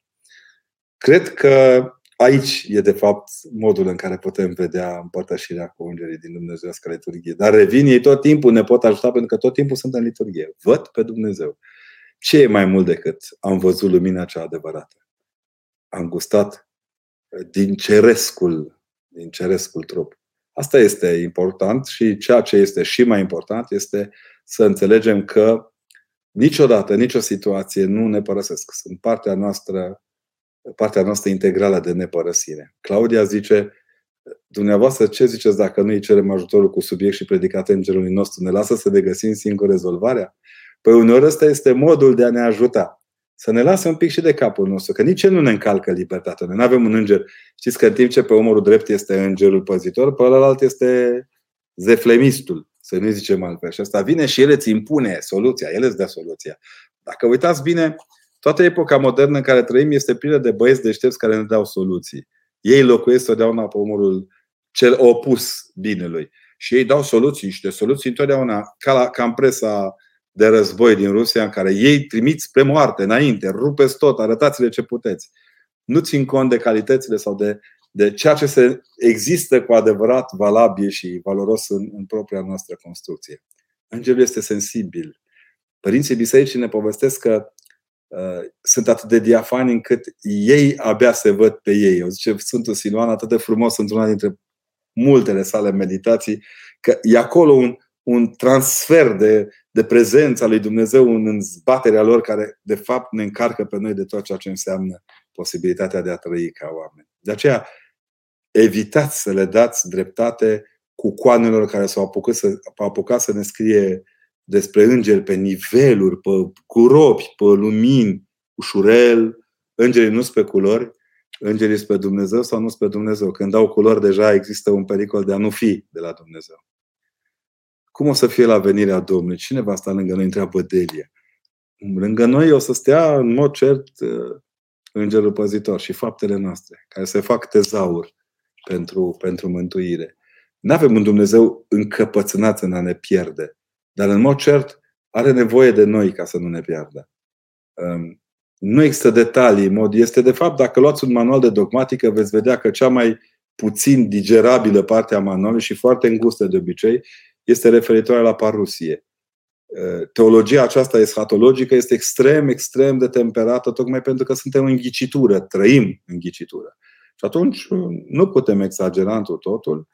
Cred că aici e, de fapt, modul în care putem vedea împărtășirea cu îngerii din Dumnezeiască liturghie. Dar revin, ei tot timpul ne pot ajuta pentru că tot timpul sunt în liturghie. Văd pe Dumnezeu. Ce e mai mult decât am văzut lumina cea adevărată? Am gustat din cerescul, din cerescul trup. Asta este important și ceea ce este și mai important este să înțelegem că niciodată, nicio situație nu ne părăsesc. Sunt partea noastră, partea noastră integrală de nepărăsire. Claudia zice, dumneavoastră ce ziceți dacă nu îi cerem ajutorul cu subiect și predicat îngerului nostru? Ne lasă să ne găsim singur rezolvarea? Păi uneori ăsta este modul de a ne ajuta. Să ne lase un pic și de capul nostru, că nici el nu ne încalcă libertatea. Noi nu avem un înger. Știți că în timp ce pe omorul drept este îngerul păzitor, pe ălalt este zeflemistul, să nu zicem altfel. Și asta vine și el îți impune soluția, el îți dă soluția. Dacă uitați bine, toată epoca modernă în care trăim este plină de băieți deștepți care ne dau soluții. Ei locuiesc totdeauna pe omorul cel opus binelui. Și ei dau soluții și de soluții întotdeauna, ca, la, ca în presa de război din Rusia în care ei trimit spre moarte înainte, rupeți tot, arătați-le ce puteți. Nu țin cont de calitățile sau de, de ceea ce se există cu adevărat valabil și valoros în, în propria noastră construcție. Îngerul este sensibil. Părinții bisericii ne povestesc că uh, sunt atât de diafani încât ei abia se văd pe ei. O zice Sfântul Siluan atât de frumos într-una dintre multele sale meditații, că e acolo un, un transfer de, de prezența lui Dumnezeu în zbaterea lor, care de fapt ne încarcă pe noi de tot ceea ce înseamnă posibilitatea de a trăi ca oameni. De aceea, evitați să le dați dreptate cu coanelor care s-au apucat să, apucat să ne scrie despre îngeri pe niveluri, pe curopi, pe lumini, ușurel. Îngerii nu sunt pe culori, îngerii sunt pe Dumnezeu sau nu sunt pe Dumnezeu. Când dau culori, deja există un pericol de a nu fi de la Dumnezeu. Cum o să fie la venirea Domnului? Cine va sta lângă noi? Întreabă Delia. Lângă noi o să stea în mod cert uh, Îngerul Păzitor și faptele noastre, care se fac tezaur pentru, pentru mântuire. Nu avem un Dumnezeu încăpățânat în a ne pierde, dar în mod cert are nevoie de noi ca să nu ne piardă. Um, nu există detalii. Mod este, de fapt, dacă luați un manual de dogmatică, veți vedea că cea mai puțin digerabilă parte a manualului și foarte îngustă de obicei este referitoare la parusie. Teologia aceasta eschatologică este extrem, extrem de temperată, tocmai pentru că suntem în ghicitură, trăim în ghicitură. Și atunci nu putem exagera întru totul,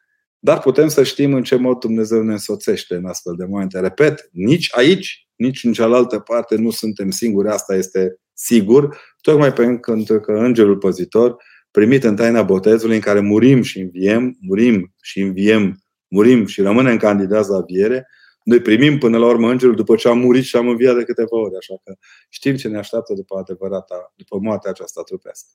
dar putem să știm în ce mod Dumnezeu ne însoțește în astfel de momente. Repet, nici aici, nici în cealaltă parte nu suntem singuri, asta este sigur, tocmai pentru că Îngerul Păzitor, primit în taina botezului în care murim și înviem, murim și înviem murim și rămânem candidați la viere, noi primim până la urmă îngerul după ce am murit și am înviat de câteva ori. Așa că știm ce ne așteaptă după adevărata, după moartea aceasta trupească.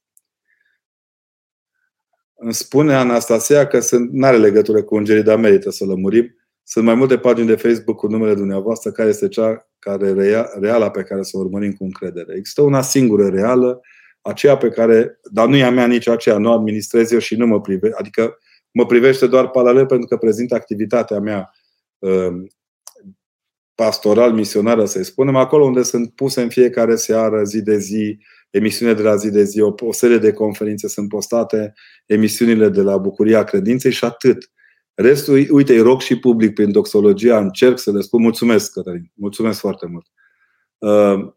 Îmi spune Anastasia că nu are legătură cu îngerii, dar merită să lămurim. Sunt mai multe pagini de Facebook cu numele dumneavoastră, care este cea care rea, reală pe care să o urmărim cu încredere. Există una singură reală, aceea pe care, dar nu e a mea nici aceea, nu administrez eu și nu mă prive. Adică mă privește doar paralel pentru că prezint activitatea mea um, pastoral, misionară, să-i spunem, acolo unde sunt puse în fiecare seară, zi de zi, emisiune de la zi de zi, o, o serie de conferințe sunt postate, emisiunile de la Bucuria Credinței și atât. Restul, uite, îi rog și public prin doxologia, încerc să le spun mulțumesc, Cătălin, mulțumesc foarte mult. Uh,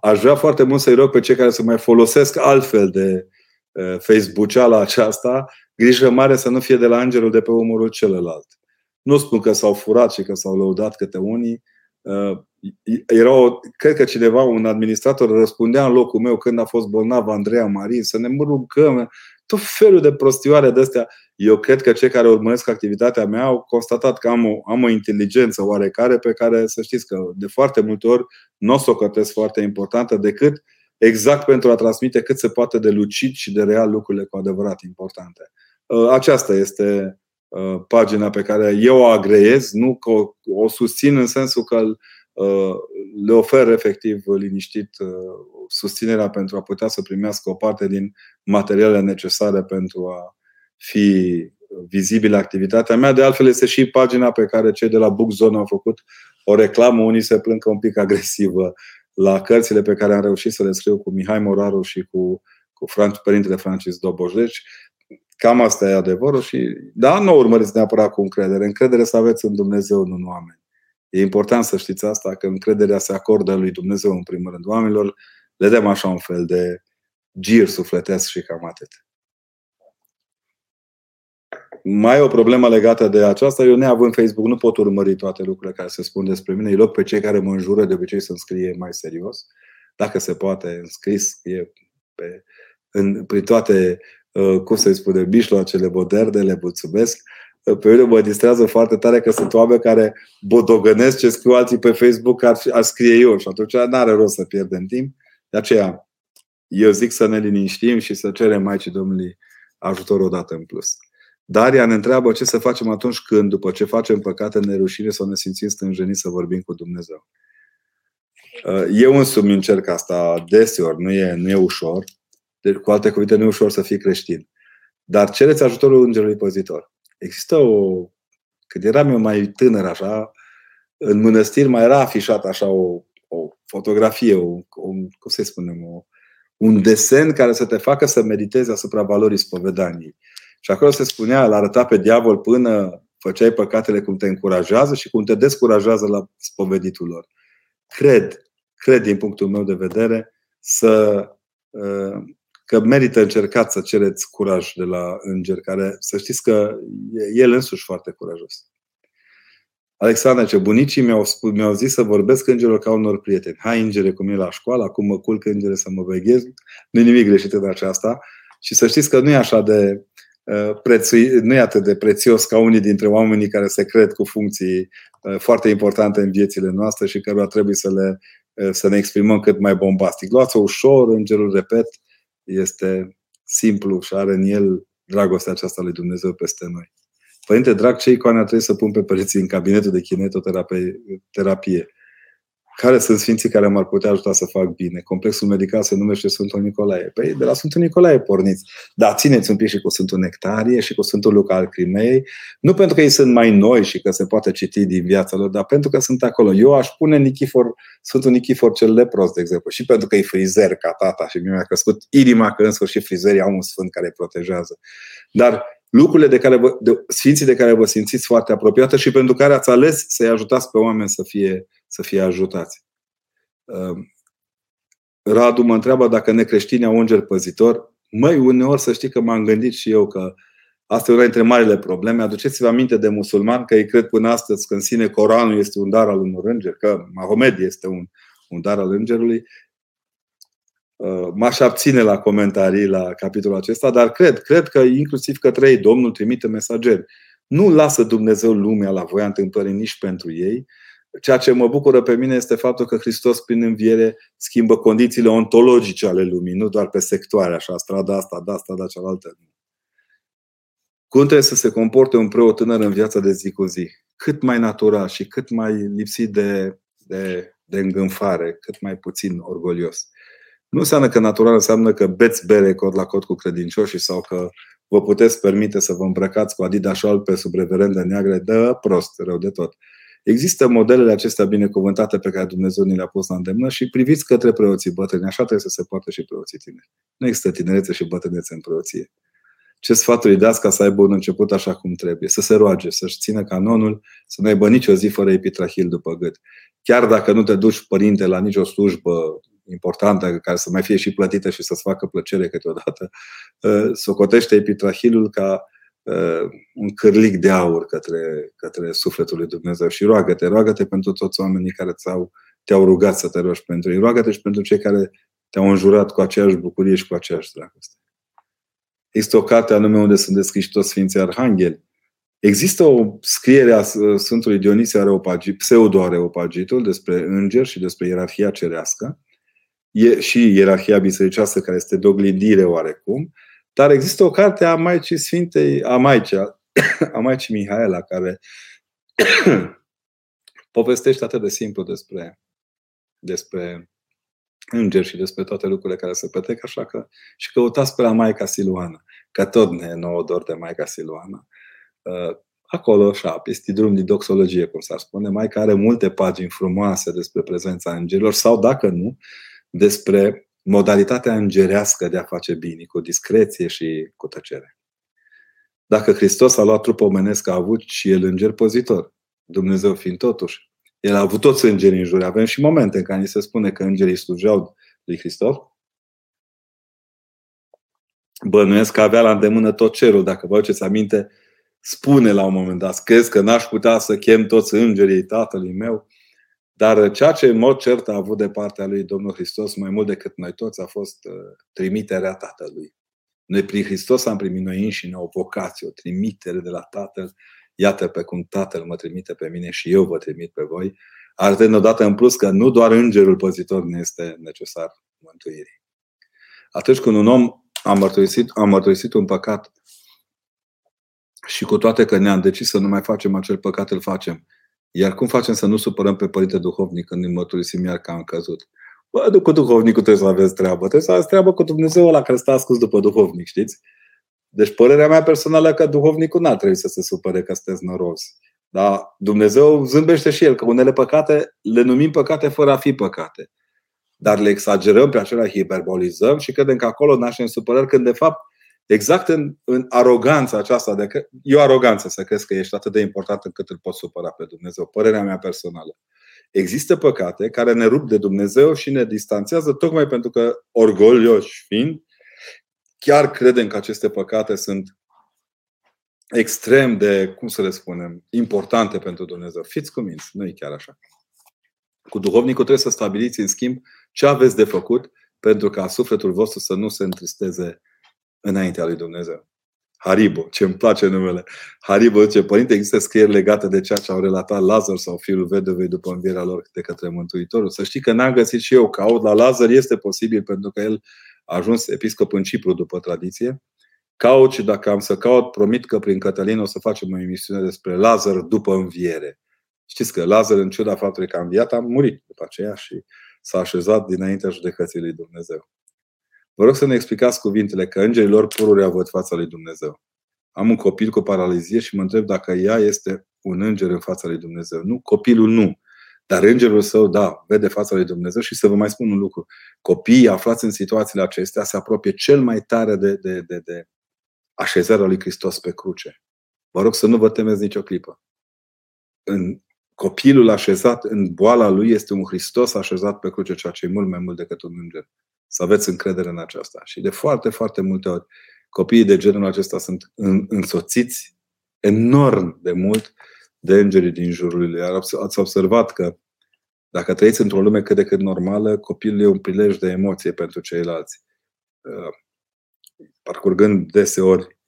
aș vrea foarte mult să-i rog pe cei care să mai folosesc altfel de uh, Facebook-ceala aceasta, grijă mare să nu fie de la îngerul de pe umorul celălalt. Nu spun că s-au furat și că s-au lăudat câte unii. Uh, era o, cred că cineva, un administrator, răspundea în locul meu când a fost bolnav Andreea Marin, să ne rugăm, tot felul de prostioare de astea. Eu cred că cei care urmăresc activitatea mea au constatat că am o, am o inteligență oarecare pe care să știți că de foarte multe ori nu o să o cătesc foarte importantă decât exact pentru a transmite cât se poate de lucid și de real lucrurile cu adevărat importante. Uh, aceasta este uh, pagina pe care eu o agreiez, nu că o, o susțin în sensul că uh, le ofer efectiv liniștit susținerea pentru a putea să primească o parte din materialele necesare pentru a fi vizibilă activitatea mea. De altfel, este și pagina pe care cei de la Bookzone au făcut o reclamă. Unii se plâng un pic agresivă la cărțile pe care am reușit să le scriu cu Mihai Moraru și cu, cu Franci, părintele Francis Doboș. Deci, cam asta e adevărul și da, nu urmăriți neapărat cu încredere. Încredere să aveți în Dumnezeu, nu în oameni. E important să știți asta, că încrederea se acordă lui Dumnezeu în primul rând. Oamenilor le dăm așa un fel de gir sufletesc și cam atât. Mai e o problemă legată de aceasta. Eu, neavând Facebook, nu pot urmări toate lucrurile care se spun despre mine. Îi loc pe cei care mă înjură de obicei să-mi scrie mai serios. Dacă se poate, în scris, e pe, în, prin toate, uh, cum să-i spune, mijloacele moderne, le mulțumesc. Uh, pe mine mă distrează foarte tare că sunt oameni care bodogănesc ce scriu alții pe Facebook ar, ar scrie eu și atunci nu are rost să pierdem timp. De aceea, eu zic să ne liniștim și să cerem Maicii Domnului ajutor odată în plus. Daria ne întreabă ce să facem atunci când, după ce facem păcate, ne rușine sau ne simțim stânjeniți să vorbim cu Dumnezeu. Uh, eu însumi încerc asta deseori, nu e, nu e ușor. Deci, cu alte cuvinte, nu e ușor să fii creștin. Dar cereți ajutorul Îngerului Păzitor. Există o... Când eram eu mai tânăr așa, în mănăstiri mai era afișat așa o, o fotografie, o, o, cum să spunem, o, un desen care să te facă să meditezi asupra valorii spovedaniei. Și acolo se spunea, îl arăta pe diavol până făceai păcatele cum te încurajează și cum te descurajează la spoveditul lor. Cred, cred din punctul meu de vedere, să, uh, că merită încercat să cereți curaj de la înger, care să știți că e el însuși foarte curajos. Alexandra ce bunicii mi-au, spus, mi-au zis să vorbesc îngerilor ca unor prieteni. Hai îngere cum e la școală, acum mă culc îngere să mă veghez. Nu e nimic greșit în aceasta. Și să știți că nu e așa de uh, prețui, nu e atât de prețios ca unii dintre oamenii care se cred cu funcții uh, foarte importante în viețile noastre și căruia trebuie să, le, uh, să ne exprimăm cât mai bombastic. Luați-o ușor, îngerul, repet, este simplu și are în el dragostea aceasta lui Dumnezeu peste noi. Părinte drag, ce icoane trebuie să pun pe pereții în cabinetul de kinetoterapie? Care sunt sfinții care m-ar putea ajuta să fac bine? Complexul medical se numește Sfântul Nicolae. Păi de la Sfântul Nicolae porniți. Dar țineți un pic și cu Sfântul Nectarie și cu Sfântul Luca al Crimei. Nu pentru că ei sunt mai noi și că se poate citi din viața lor, dar pentru că sunt acolo. Eu aș pune Nichifor, Sfântul Nichifor cel lepros, de exemplu, și pentru că e frizer ca tata și mi-a crescut inima că în sfârșit frizerii au un sfânt care îi protejează. Dar lucrurile de care vă, de, sfinții de care vă simțiți foarte apropiată și pentru care ați ales să-i ajutați pe oameni să fie, să fie ajutați. Um, Radu mă întreabă dacă necreștinii au înger păzitor. Măi, uneori să știi că m-am gândit și eu că asta e una dintre marile probleme. Aduceți-vă aminte de musulman că ei cred până astăzi că în sine Coranul este un dar al unor îngeri, că Mahomed este un, un dar al îngerului. Uh, m-aș abține la comentarii la capitolul acesta, dar cred, cred că inclusiv către ei Domnul trimite mesageri. Nu lasă Dumnezeu lumea la voia întâmplării nici pentru ei. Ceea ce mă bucură pe mine este faptul că Hristos prin înviere schimbă condițiile ontologice ale lumii, nu doar pe sectoare, așa, strada asta, da, strada cealaltă. Cum trebuie să se comporte un preot tânăr în viața de zi cu zi? Cât mai natural și cât mai lipsit de, de, de îngânfare, cât mai puțin orgolios. Nu înseamnă că natural înseamnă că beți bere cod la cod cu credincioșii sau că vă puteți permite să vă îmbrăcați cu Adidas pe sub reverende neagre, dă prost, rău de tot. Există modelele acestea binecuvântate pe care Dumnezeu ni le-a pus la îndemnă și priviți către preoții bătrâni. Așa trebuie să se poată și preoții tineri. Nu există tinerețe și bătrânețe în preoție. Ce sfatul îi dați ca să aibă un început așa cum trebuie? Să se roage, să-și țină canonul, să nu aibă nicio zi fără epitrahil după gât. Chiar dacă nu te duci, părinte, la nicio slujbă importantă, care să mai fie și plătită și să-ți facă plăcere câteodată, ă, socotește epitrahilul ca uh, un cârlic de aur către, către sufletul lui Dumnezeu și roagă-te, roagă-te pentru toți oamenii care ți-au, te-au rugat să te rogi pentru ei. Roagă-te și pentru cei care te-au înjurat cu aceeași bucurie și cu aceeași dragoste. Există o carte anume unde sunt descriși toți Sfinții Arhangheli. Există o scriere a Sfântului Dionisie Areopagit, pseudo-areopagitul despre îngeri și despre ierarhia cerească e și ierarhia bisericească care este de oglindire oarecum, dar există o carte a Maicii Sfintei, a Maicii, a Maicii Mihaela, care povestește atât de simplu despre, despre îngeri și despre toate lucrurile care se petrec, așa că și căutați pe la Maica Siluana, că tot ne e nouă dor de Maica Siluana. Uh, acolo, așa, este drum din doxologie, cum s-ar spune, Maica are multe pagini frumoase despre prezența îngerilor sau, dacă nu, despre modalitatea îngerească de a face bine, cu discreție și cu tăcere. Dacă Hristos a luat trup omenesc, a avut și el înger pozitor. Dumnezeu fiind totuși. El a avut toți îngerii în jur. Avem și momente în care ni se spune că îngerii slujeau lui Hristos. Bănuiesc că avea la îndemână tot cerul. Dacă vă aduceți aminte, spune la un moment dat, crezi că n-aș putea să chem toți îngerii tatălui meu? Dar ceea ce în mod cert a avut de partea lui Domnul Hristos mai mult decât noi toți a fost uh, trimiterea Tatălui. Noi prin Hristos am primit noi înșine o vocație, o trimitere de la Tatăl. Iată pe cum Tatăl mă trimite pe mine și eu vă trimit pe voi. Arătând odată în plus că nu doar îngerul păzitor ne este necesar mântuirii. Atunci când un om a mărturisit, a mărturisit un păcat și cu toate că ne-am decis să nu mai facem acel păcat, îl facem iar cum facem să nu supărăm pe Părinte Duhovnic când îi mărturisim iar că am căzut? Bă, cu duhovnicul trebuie să aveți treabă. Trebuie să aveți treabă cu Dumnezeu ăla care stă ascuns după duhovnic, știți? Deci părerea mea personală că duhovnicul n-ar trebui să se supere că sunteți norozi. Dar Dumnezeu zâmbește și El, că unele păcate le numim păcate fără a fi păcate. Dar le exagerăm pe acelea, hiperbolizăm și credem că acolo naștem supărări, când de fapt exact în, în aroganța aceasta, de că, e o aroganță să crezi că ești atât de important încât îl poți supăra pe Dumnezeu. Părerea mea personală. Există păcate care ne rup de Dumnezeu și ne distanțează tocmai pentru că, orgolioși fiind, chiar credem că aceste păcate sunt extrem de, cum să le spunem, importante pentru Dumnezeu. Fiți cuminți, nu e chiar așa. Cu duhovnicul trebuie să stabiliți, în schimb, ce aveți de făcut pentru ca sufletul vostru să nu se întristeze înaintea lui Dumnezeu. Haribo, ce îmi place numele. Haribo zice, Părinte, există scrieri legate de ceea ce au relatat Lazar sau fiul vedovei după învierea lor de către Mântuitorul. Să știi că n-am găsit și eu caut. La Lazar este posibil pentru că el a ajuns episcop în Cipru după tradiție. Caut și dacă am să caut, promit că prin Cătălin o să facem o emisiune despre Lazar după înviere. Știți că Lazar, în ciuda faptului că a înviat, a murit după aceea și s-a așezat dinaintea judecății lui Dumnezeu. Vă rog să ne explicați cuvintele că îngerii lor pururea văd fața lui Dumnezeu. Am un copil cu paralizie și mă întreb dacă ea este un înger în fața lui Dumnezeu. Nu, copilul nu. Dar îngerul său, da, vede fața lui Dumnezeu și să vă mai spun un lucru. Copiii aflați în situațiile acestea se apropie cel mai tare de, de, de, de așezarea lui Hristos pe cruce. Vă rog să nu vă temeți nicio clipă. În copilul așezat în boala lui este un Hristos așezat pe cruce, ceea ce e mult mai mult decât un înger. Să aveți încredere în aceasta. Și de foarte, foarte multe ori, copiii de genul acesta sunt însoțiți enorm de mult de îngerii din jurul lui. Ați observat că dacă trăiți într-o lume cât de cât normală, copilul e un prilej de emoție pentru ceilalți. Uh, parcurgând deseori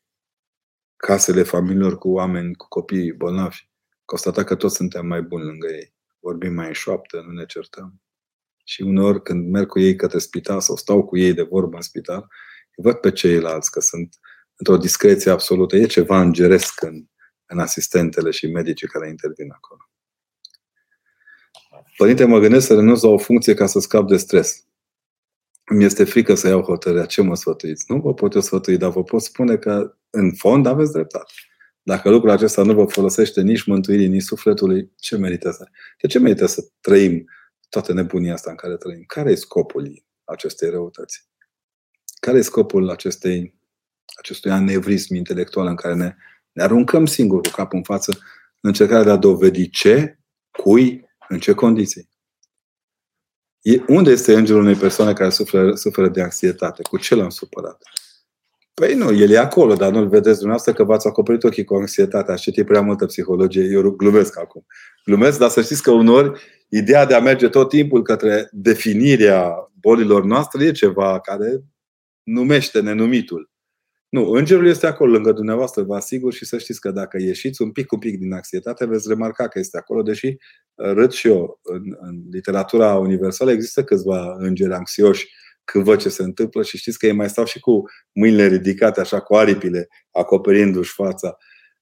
casele familiilor cu oameni, cu copii bolnavi, constata că toți suntem mai buni lângă ei. Vorbim mai în șoaptă, nu ne certăm. Și uneori când merg cu ei către spital sau stau cu ei de vorbă în spital, văd pe ceilalți că sunt într-o discreție absolută. E ceva îngeresc în, în asistentele și medicii care intervin acolo. Părinte, mă gândesc să renunț la o funcție ca să scap de stres. Îmi este frică să iau hotărârea. Ce mă sfătuiți? Nu vă pot eu sfătui, dar vă pot spune că, în fond, aveți dreptate. Dacă lucrul acesta nu vă folosește nici mântuirii, nici sufletului, ce merită să... De ce merită să trăim toată nebunia asta în care trăim. Care e scopul acestei răutăți? Care e scopul acestei, acestui anevrism intelectual în care ne, ne aruncăm singur cu capul în față în încercarea de a dovedi ce, cui, în ce condiții? E, unde este îngerul unei persoane care suferă, suferă de anxietate? Cu ce l-am supărat? Păi nu, el e acolo, dar nu-l vedeți dumneavoastră că v-ați acoperit ochii cu anxietatea. Ați citit prea multă psihologie. Eu glumesc acum. Glumesc, dar să știți că uneori ideea de a merge tot timpul către definirea bolilor noastre e ceva care numește nenumitul. Nu, îngerul este acolo lângă dumneavoastră, vă asigur și să știți că dacă ieșiți un pic, un pic din anxietate, veți remarca că este acolo, deși uh, râd și eu. În, în literatura universală există câțiva îngeri anxioși când văd ce se întâmplă și știți că ei mai stau și cu mâinile ridicate, așa cu aripile, acoperindu-și fața.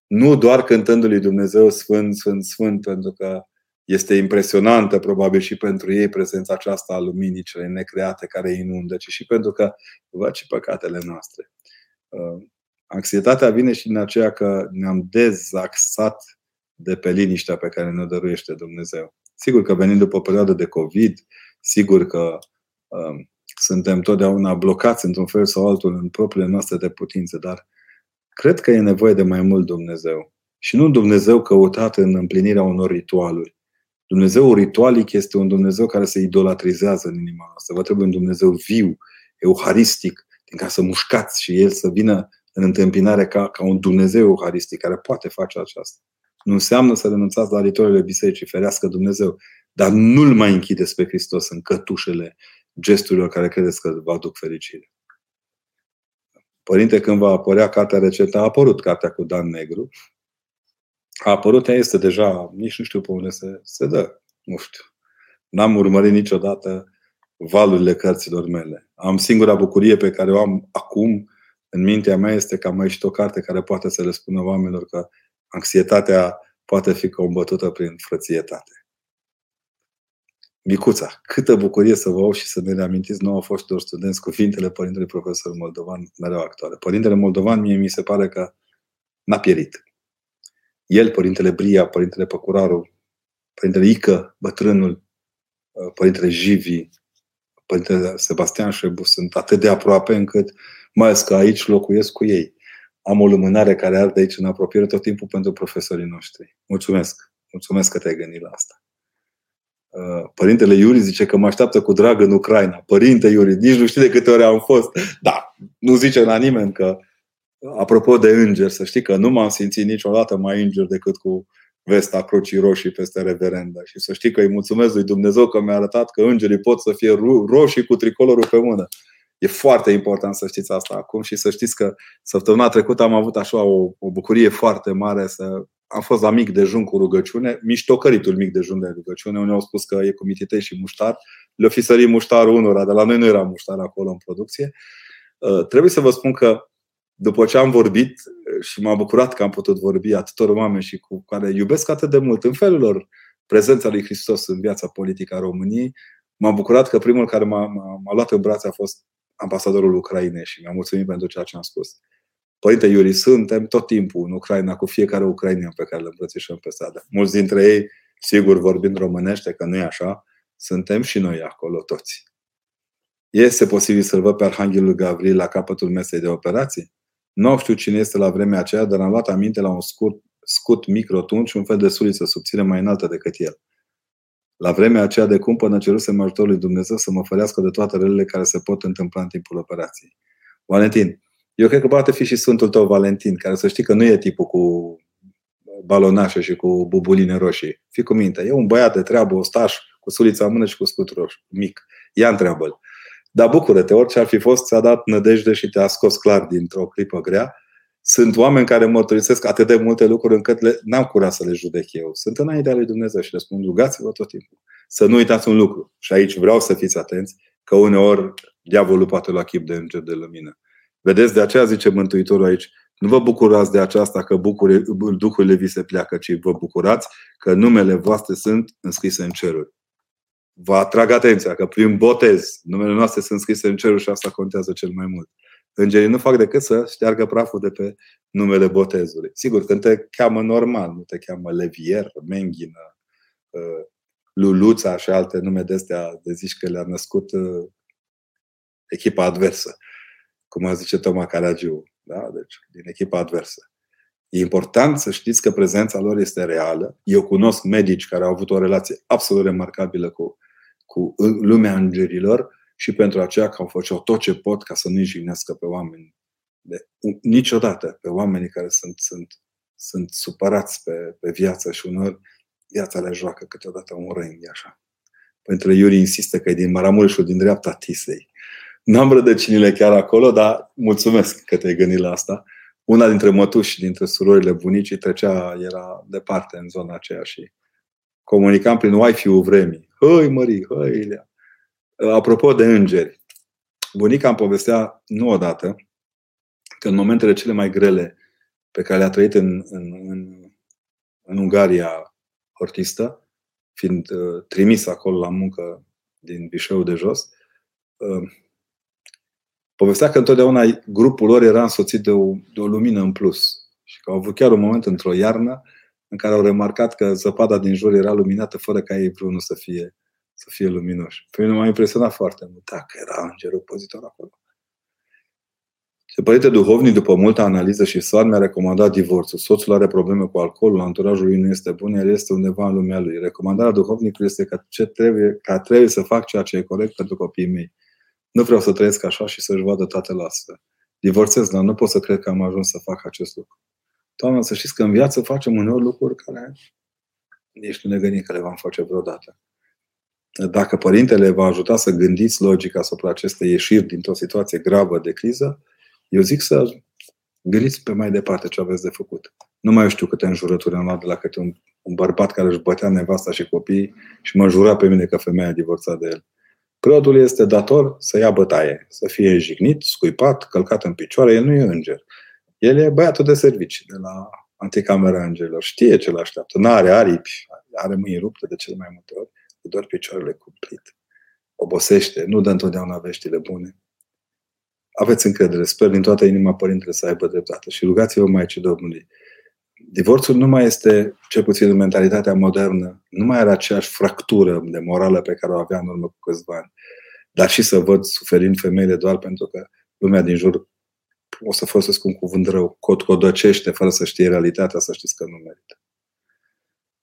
Nu doar cântându-lui Dumnezeu Sfânt, Sfânt, Sfânt, pentru că este impresionantă probabil și pentru ei prezența aceasta a luminii cele necreate care îi inundă, ci și pentru că văd și păcatele noastre. Uh, anxietatea vine și din aceea că ne-am dezaxat de pe liniștea pe care ne dăruiește Dumnezeu. Sigur că venim după o perioadă de COVID, sigur că um, suntem totdeauna blocați într-un fel sau altul în propriile noastre de putințe, dar cred că e nevoie de mai mult Dumnezeu. Și nu un Dumnezeu căutat în împlinirea unor ritualuri. Dumnezeu ritualic este un Dumnezeu care se idolatrizează în inima noastră. Vă trebuie un Dumnezeu viu, euharistic, din ca să mușcați și El să vină în întâmpinare ca, ca un Dumnezeu euharistic care poate face aceasta. Nu înseamnă să renunțați la ritualele bisericii, ferească Dumnezeu, dar nu-L mai închideți pe Hristos în cătușele gesturilor care credeți că vă aduc fericire. Părinte, când va apărea cartea receptă, a apărut cartea cu Dan Negru. A apărut, ea este deja, nici nu știu pe unde se, se dă. Nu știu. N-am urmărit niciodată valurile cărților mele. Am singura bucurie pe care o am acum în mintea mea este că am mai o carte care poate să le spună oamenilor că anxietatea poate fi combătută prin frățietate. Micuța, câtă bucurie să vă au și să ne reamintiți nouă foștilor studenți cuvintele Părintelui Profesor Moldovan mereu actuale. Părintele Moldovan mie mi se pare că n-a pierit. El, Părintele Bria, Părintele Păcuraru, Părintele Ică, bătrânul, Părintele Jivi, Părintele Sebastian Șebu sunt atât de aproape încât, mai ales că aici locuiesc cu ei. Am o lumânare care arde aici în apropiere tot timpul pentru profesorii noștri. Mulțumesc! Mulțumesc că te-ai gândit la asta. Uh, Părintele Iuri zice că mă așteaptă cu drag în Ucraina. Părinte Iuri, nici nu știi de câte ori am fost. Da, nu zice la nimeni că, apropo de îngeri, să știi că nu m-am simțit niciodată mai înger decât cu vesta Crucii Roșii peste reverendă. Și să știi că îi mulțumesc lui Dumnezeu că mi-a arătat că îngerii pot să fie roșii cu tricolorul pe mână. E foarte important să știți asta acum și să știți că săptămâna trecută am avut așa o, o bucurie foarte mare să am fost la mic dejun cu rugăciune, miștocăritul mic dejun de rugăciune, unde au spus că e cu mititei și muștar. Le-o fi sărit muștarul unora, de la noi nu era muștar acolo în producție. Uh, trebuie să vă spun că după ce am vorbit uh, și m-am bucurat că am putut vorbi atâtor oameni și cu care iubesc atât de mult în felul lor prezența lui Hristos în viața politică a României, m-am bucurat că primul care m-a, m-a luat în brațe a fost ambasadorul Ucrainei și mi-a mulțumit pentru ceea ce am spus. Părinte Iuri, suntem tot timpul în Ucraina cu fiecare ucrainian pe care îl îmbrățișăm pe stradă. Mulți dintre ei, sigur, vorbind românește, că nu e așa, suntem și noi acolo toți. Este posibil să-l văd pe Arhanghelul Gavril la capătul mesei de operații? Nu știu cine este la vremea aceea, dar am luat aminte la un scurt, scut mic rotund și un fel de suliță subțire mai înaltă decât el. La vremea aceea de cumpănă cerusem ajutorul lui Dumnezeu să mă ferească de toate relele care se pot întâmpla în timpul operației. Valentin, eu cred că poate fi și Sfântul tău Valentin, care să știi că nu e tipul cu balonașă și cu bubuline roșii. Fii cu minte, e un băiat de treabă, ostaș, cu sulița în mână și cu scut roșu, mic. Ia întreabă-l. Dar bucură-te, orice ar fi fost, ți-a dat nădejde și te-a scos clar dintr-o clipă grea. Sunt oameni care mărturisesc atât de multe lucruri încât le, n-am curat să le judec eu. Sunt înaintea lui Dumnezeu și le spun, rugați-vă tot timpul. Să nu uitați un lucru. Și aici vreau să fiți atenți, că uneori diavolul poate lua chip de înger de lumină. Vedeți, de aceea zice Mântuitorul aici, nu vă bucurați de aceasta că bucure, duhurile vi se pleacă, ci vă bucurați că numele voastre sunt înscrise în ceruri. Vă atrag atenția că prin botez numele noastre sunt scrise în ceruri și asta contează cel mai mult. Îngerii nu fac decât să șteargă praful de pe numele botezului. Sigur, când te cheamă normal, nu te cheamă Levier, Menghină, uh, Luluța și alte nume de astea de zici că le-a născut uh, echipa adversă cum a zice Toma Caragiu, da? deci din echipa adversă. E important să știți că prezența lor este reală. Eu cunosc medici care au avut o relație absolut remarcabilă cu, cu lumea îngerilor și pentru aceea că au făcut tot ce pot ca să nu-i jignească pe oameni de, niciodată pe oamenii care sunt, sunt, sunt supărați pe, pe viață și unor viața le joacă câteodată un rând așa. Pentru Iuri insistă că e din Maramureșul, din dreapta Tisei. N-am rădăcinile chiar acolo, dar mulțumesc că te-ai gândit la asta. Una dintre mătuși, dintre surorile bunicii, trecea, era departe în zona aceea și comunicam prin Wi-Fi-ul vremii. Hăi, mării, hăi, Ilea. Apropo de îngeri, bunica îmi povestea nu odată că în momentele cele mai grele pe care le-a trăit în, în, în, în Ungaria hortistă, fiind uh, trimis acolo la muncă din Bișeu de jos, uh, povestea că întotdeauna grupul lor era însoțit de o, de o lumină în plus. Și că au avut chiar un moment într-o iarnă în care au remarcat că zăpada din jur era luminată fără ca ei vreunul să fie, să fie luminoși. Pe mine m-a impresionat foarte mult. Dacă era îngerul pozitor acolo. Și părinte duhovnic, după multă analiză și sfat, mi-a recomandat divorțul. Soțul are probleme cu alcoolul, anturajul lui nu este bun, el este undeva în lumea lui. Recomandarea duhovnicului este că, ce trebuie, că trebuie să fac ceea ce e corect pentru copiii mei. Nu vreau să trăiesc așa și să-și vadă tatăl astfel. Divorțez, dar nu pot să cred că am ajuns să fac acest lucru. Doamne, să știți că în viață facem uneori lucruri care nici nu ne gândim că le vom face vreodată. Dacă părintele va ajuta să gândiți logica asupra acestei ieșiri dintr-o situație gravă de criză, eu zic să gândiți pe mai departe ce aveți de făcut. Nu mai știu câte înjurături am luat de la câte un, un bărbat care își bătea nevasta și copiii și mă jura pe mine că femeia a divorțat de el. Preotul este dator să ia bătaie, să fie jignit, scuipat, călcat în picioare. El nu e înger. El e băiatul de servici de la anticamera angelilor. Știe ce l așteaptă. Nu are aripi, are mâini rupte de cele mai multe ori, cu doar picioarele cumplit. Obosește, nu dă întotdeauna veștile bune. Aveți încredere, sper din toată inima părintele să aibă dreptate și rugați-vă Maicii Domnului. Divorțul nu mai este, cel puțin în mentalitatea modernă, nu mai are aceeași fractură de morală pe care o avea în urmă cu câțiva ani. Dar și să văd suferind femeile doar pentru că lumea din jur o să folosesc un cuvânt rău, codăcește fără să știe realitatea, să știți că nu merită.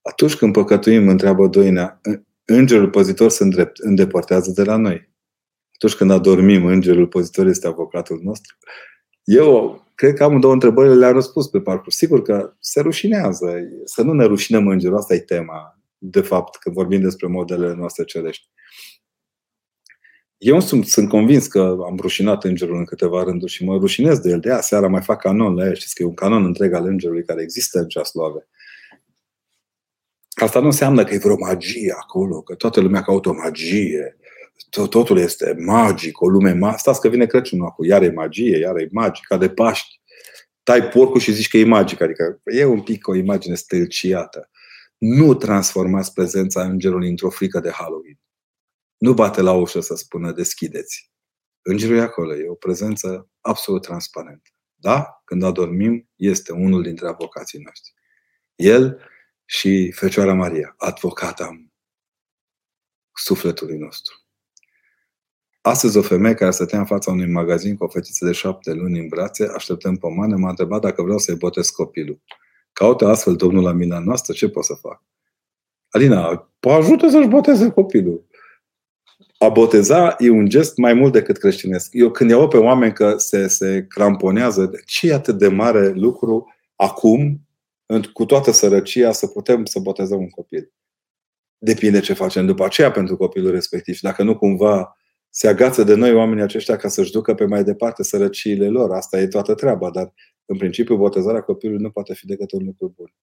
Atunci când păcătuim, întreabă Doinea, îngerul păzitor se îndrept, îndepărtează de la noi. Atunci când adormim, îngerul păzitor este avocatul nostru. Eu cred că am două întrebări, le-am răspuns pe parcurs. Sigur că se rușinează. Să nu ne rușinăm îngerul, asta e tema, de fapt, când vorbim despre modelele noastre cerești. Eu sunt, sunt convins că am rușinat îngerul în câteva rânduri și mă rușinez de el. De aia seara mai fac canon la el. Știți că e un canon întreg al îngerului care există în ceasloave. Asta nu înseamnă că e vreo magie acolo, că toată lumea caută o magie. Totul este magic, o lume magică. Stați că vine Crăciunul acum, iar e magie, iar e magica de Paști. Tai porcul și zici că e magic, adică e un pic o imagine stâlciată. Nu transformați prezența îngerului într-o frică de Halloween. Nu bate la ușă să spună deschideți. Îngerul e acolo, e o prezență absolut transparentă. Da? Când adormim, este unul dintre avocații noștri. El și Fecioara Maria, advocata sufletului nostru. Astăzi o femeie care stătea în fața unui magazin cu o fetiță de șapte luni în brațe, așteptăm pomană, m-a întrebat dacă vreau să-i botez copilul. Caută astfel Domnul la mina noastră, ce pot să fac? Alina, ajută să-și boteze copilul a boteza e un gest mai mult decât creștinesc. Eu când iau pe oameni că se, se cramponează, ce e atât de mare lucru acum, cu toată sărăcia, să putem să botezăm un copil? Depinde ce facem după aceea pentru copilul respectiv. Și dacă nu cumva se agață de noi oamenii aceștia ca să-și ducă pe mai departe sărăciile lor. Asta e toată treaba, dar în principiu botezarea copilului nu poate fi decât un lucru bun.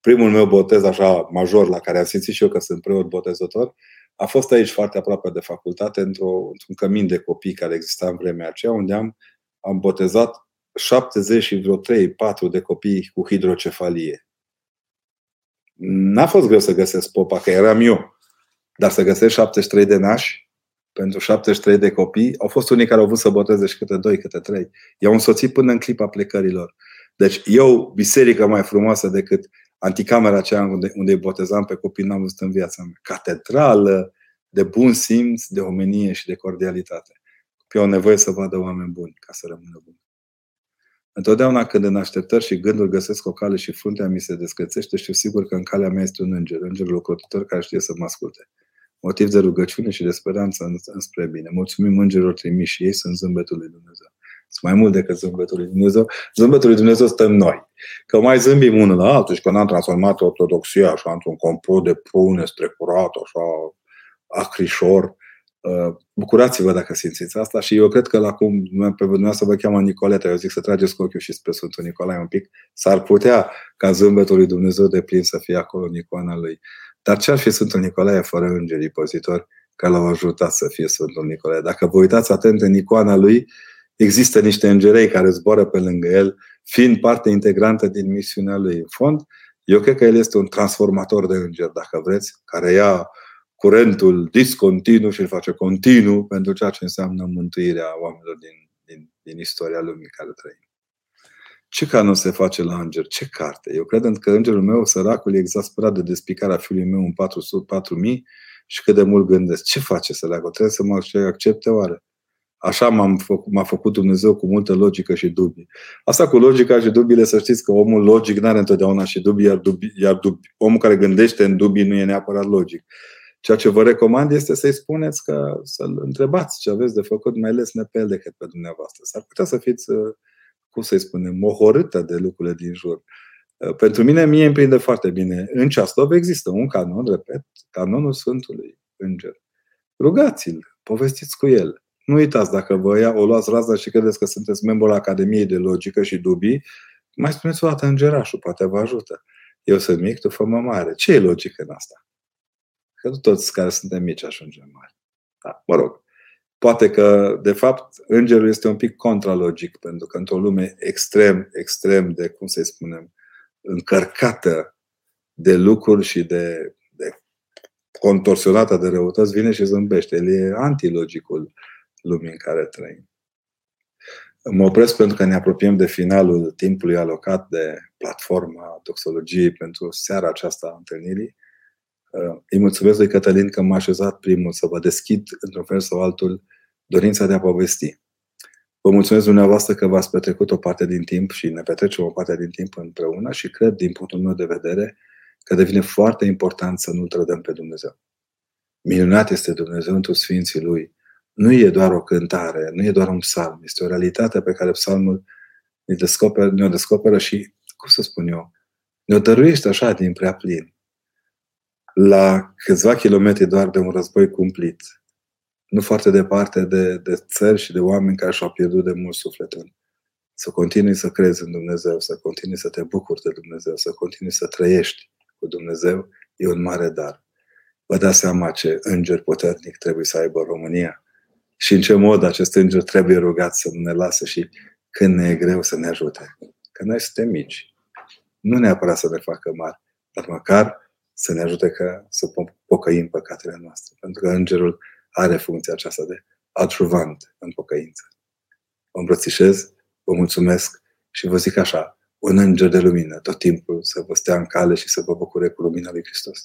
Primul meu botez așa major la care am simțit și eu că sunt preot botezător a fost aici foarte aproape de facultate, într-o, într-un cămin de copii care exista în vremea aceea, unde am, am botezat 70 și vreo 3-4 de copii cu hidrocefalie. N-a fost greu să găsesc popa, că eram eu. Dar să găsesc 73 de nași pentru 73 de copii, au fost unii care au vrut să boteze și câte doi, câte trei. I-au însoțit până în clipa plecărilor. Deci eu, biserică mai frumoasă decât anticamera aceea unde, unde botezam pe copii n-am văzut în viața mea. Catedrală de bun simț, de omenie și de cordialitate. Copiii au nevoie să vadă oameni buni ca să rămână buni. Întotdeauna când în așteptări și gânduri găsesc o cale și fruntea mi se descrețește, știu sigur că în calea mea este un înger, îngerul ocrotitor care știe să mă asculte. Motiv de rugăciune și de speranță înspre bine. Mulțumim îngerilor trimiși și ei sunt zâmbetul lui Dumnezeu. Sunt mai mult decât zâmbetul lui Dumnezeu. Zâmbetul lui Dumnezeu stăm noi. Că mai zâmbim unul la altul și că n-am transformat ortodoxia așa într-un compot de prune strecurat, așa acrișor. Uh, bucurați-vă dacă simțiți asta și eu cred că la cum pe dumneavoastră vă cheamă Nicoleta, eu zic să trageți cu ochiul și spre Sfântul Nicolae un pic, s-ar putea ca zâmbetul lui Dumnezeu de plin să fie acolo în icoana lui. Dar ce ar fi Sfântul Nicolae fără îngerii păzitori care l-au ajutat să fie Sfântul Nicolae? Dacă vă uitați atent în icoana lui, există niște îngerei care zboară pe lângă el, fiind parte integrantă din misiunea lui. În fond, eu cred că el este un transformator de înger, dacă vreți, care ia curentul discontinu și îl face continuu pentru ceea ce înseamnă mântuirea oamenilor din, din, din istoria lumii care trăim. Ce canon se face la înger? Ce carte? Eu cred că îngerul meu, săracul, e exasperat de despicarea fiului meu în 4000 și cât de mult gândesc. Ce face să leagă? Trebuie să mă accepte oare? Așa m-am făcut, m-a făcut Dumnezeu cu multă logică și dubii. Asta cu logica și dubiile, să știți că omul logic nu are întotdeauna și dubii, iar, dubii, iar dubii, omul care gândește în dubii nu e neapărat logic. Ceea ce vă recomand este să-i spuneți că să-l întrebați ce aveți de făcut, mai ales nepel decât pe dumneavoastră. S-ar putea să fiți, uh, cum să-i spunem, mohorâtă de lucrurile din jur. Uh, pentru mine, mie îmi prinde foarte bine. În Ceaslov există un canon, repet, canonul Sfântului Înger. Rugați-l, povestiți cu el. Nu uitați, dacă vă ia, o luați razna și credeți că sunteți membru al Academiei de Logică și Dubii, mai spuneți o dată îngerașul, poate vă ajută. Eu sunt mic, tu fă mare. Ce e logică în asta? Că nu toți care suntem mici ajungem mari. Da, mă rog. Poate că, de fapt, îngerul este un pic contralogic, pentru că într-o lume extrem, extrem de, cum să spunem, încărcată de lucruri și de, de contorsionată de răutăți, vine și zâmbește. El e antilogicul lumii în care trăim. Mă opresc pentru că ne apropiem de finalul timpului alocat de platforma doxologiei pentru seara aceasta a întâlnirii. Îi mulțumesc lui Cătălin că m-a așezat primul să vă deschid, într-un fel sau altul, dorința de a povesti. Vă mulțumesc dumneavoastră că v-ați petrecut o parte din timp și ne petrecem o parte din timp împreună și cred, din punctul meu de vedere, că devine foarte important să nu trădăm pe Dumnezeu. Minunat este Dumnezeu într Sfinții Lui. Nu e doar o cântare, nu e doar un psalm, este o realitate pe care psalmul ne descoperă, ne-o descoperă și, cum să spun eu, ne-o dăruiește așa din prea plin la câțiva kilometri doar de un război cumplit, nu foarte departe de, de țări și de oameni care și-au pierdut de mult sufletul. Să continui să crezi în Dumnezeu, să continui să te bucuri de Dumnezeu, să continui să trăiești cu Dumnezeu, e un mare dar. Vă dați seama ce înger puternic trebuie să aibă România și în ce mod acest înger trebuie rugat să nu ne lasă și când ne e greu să ne ajute. Că noi suntem mici. Nu neapărat să ne facă mari, dar măcar să ne ajute ca să pocăim păcatele noastre. Pentru că Îngerul are funcția aceasta de adjuvant în pocăință. Vă îmbrățișez, vă mulțumesc și vă zic așa, un înger de lumină tot timpul să vă stea în cale și să vă bucure cu lumina lui Hristos.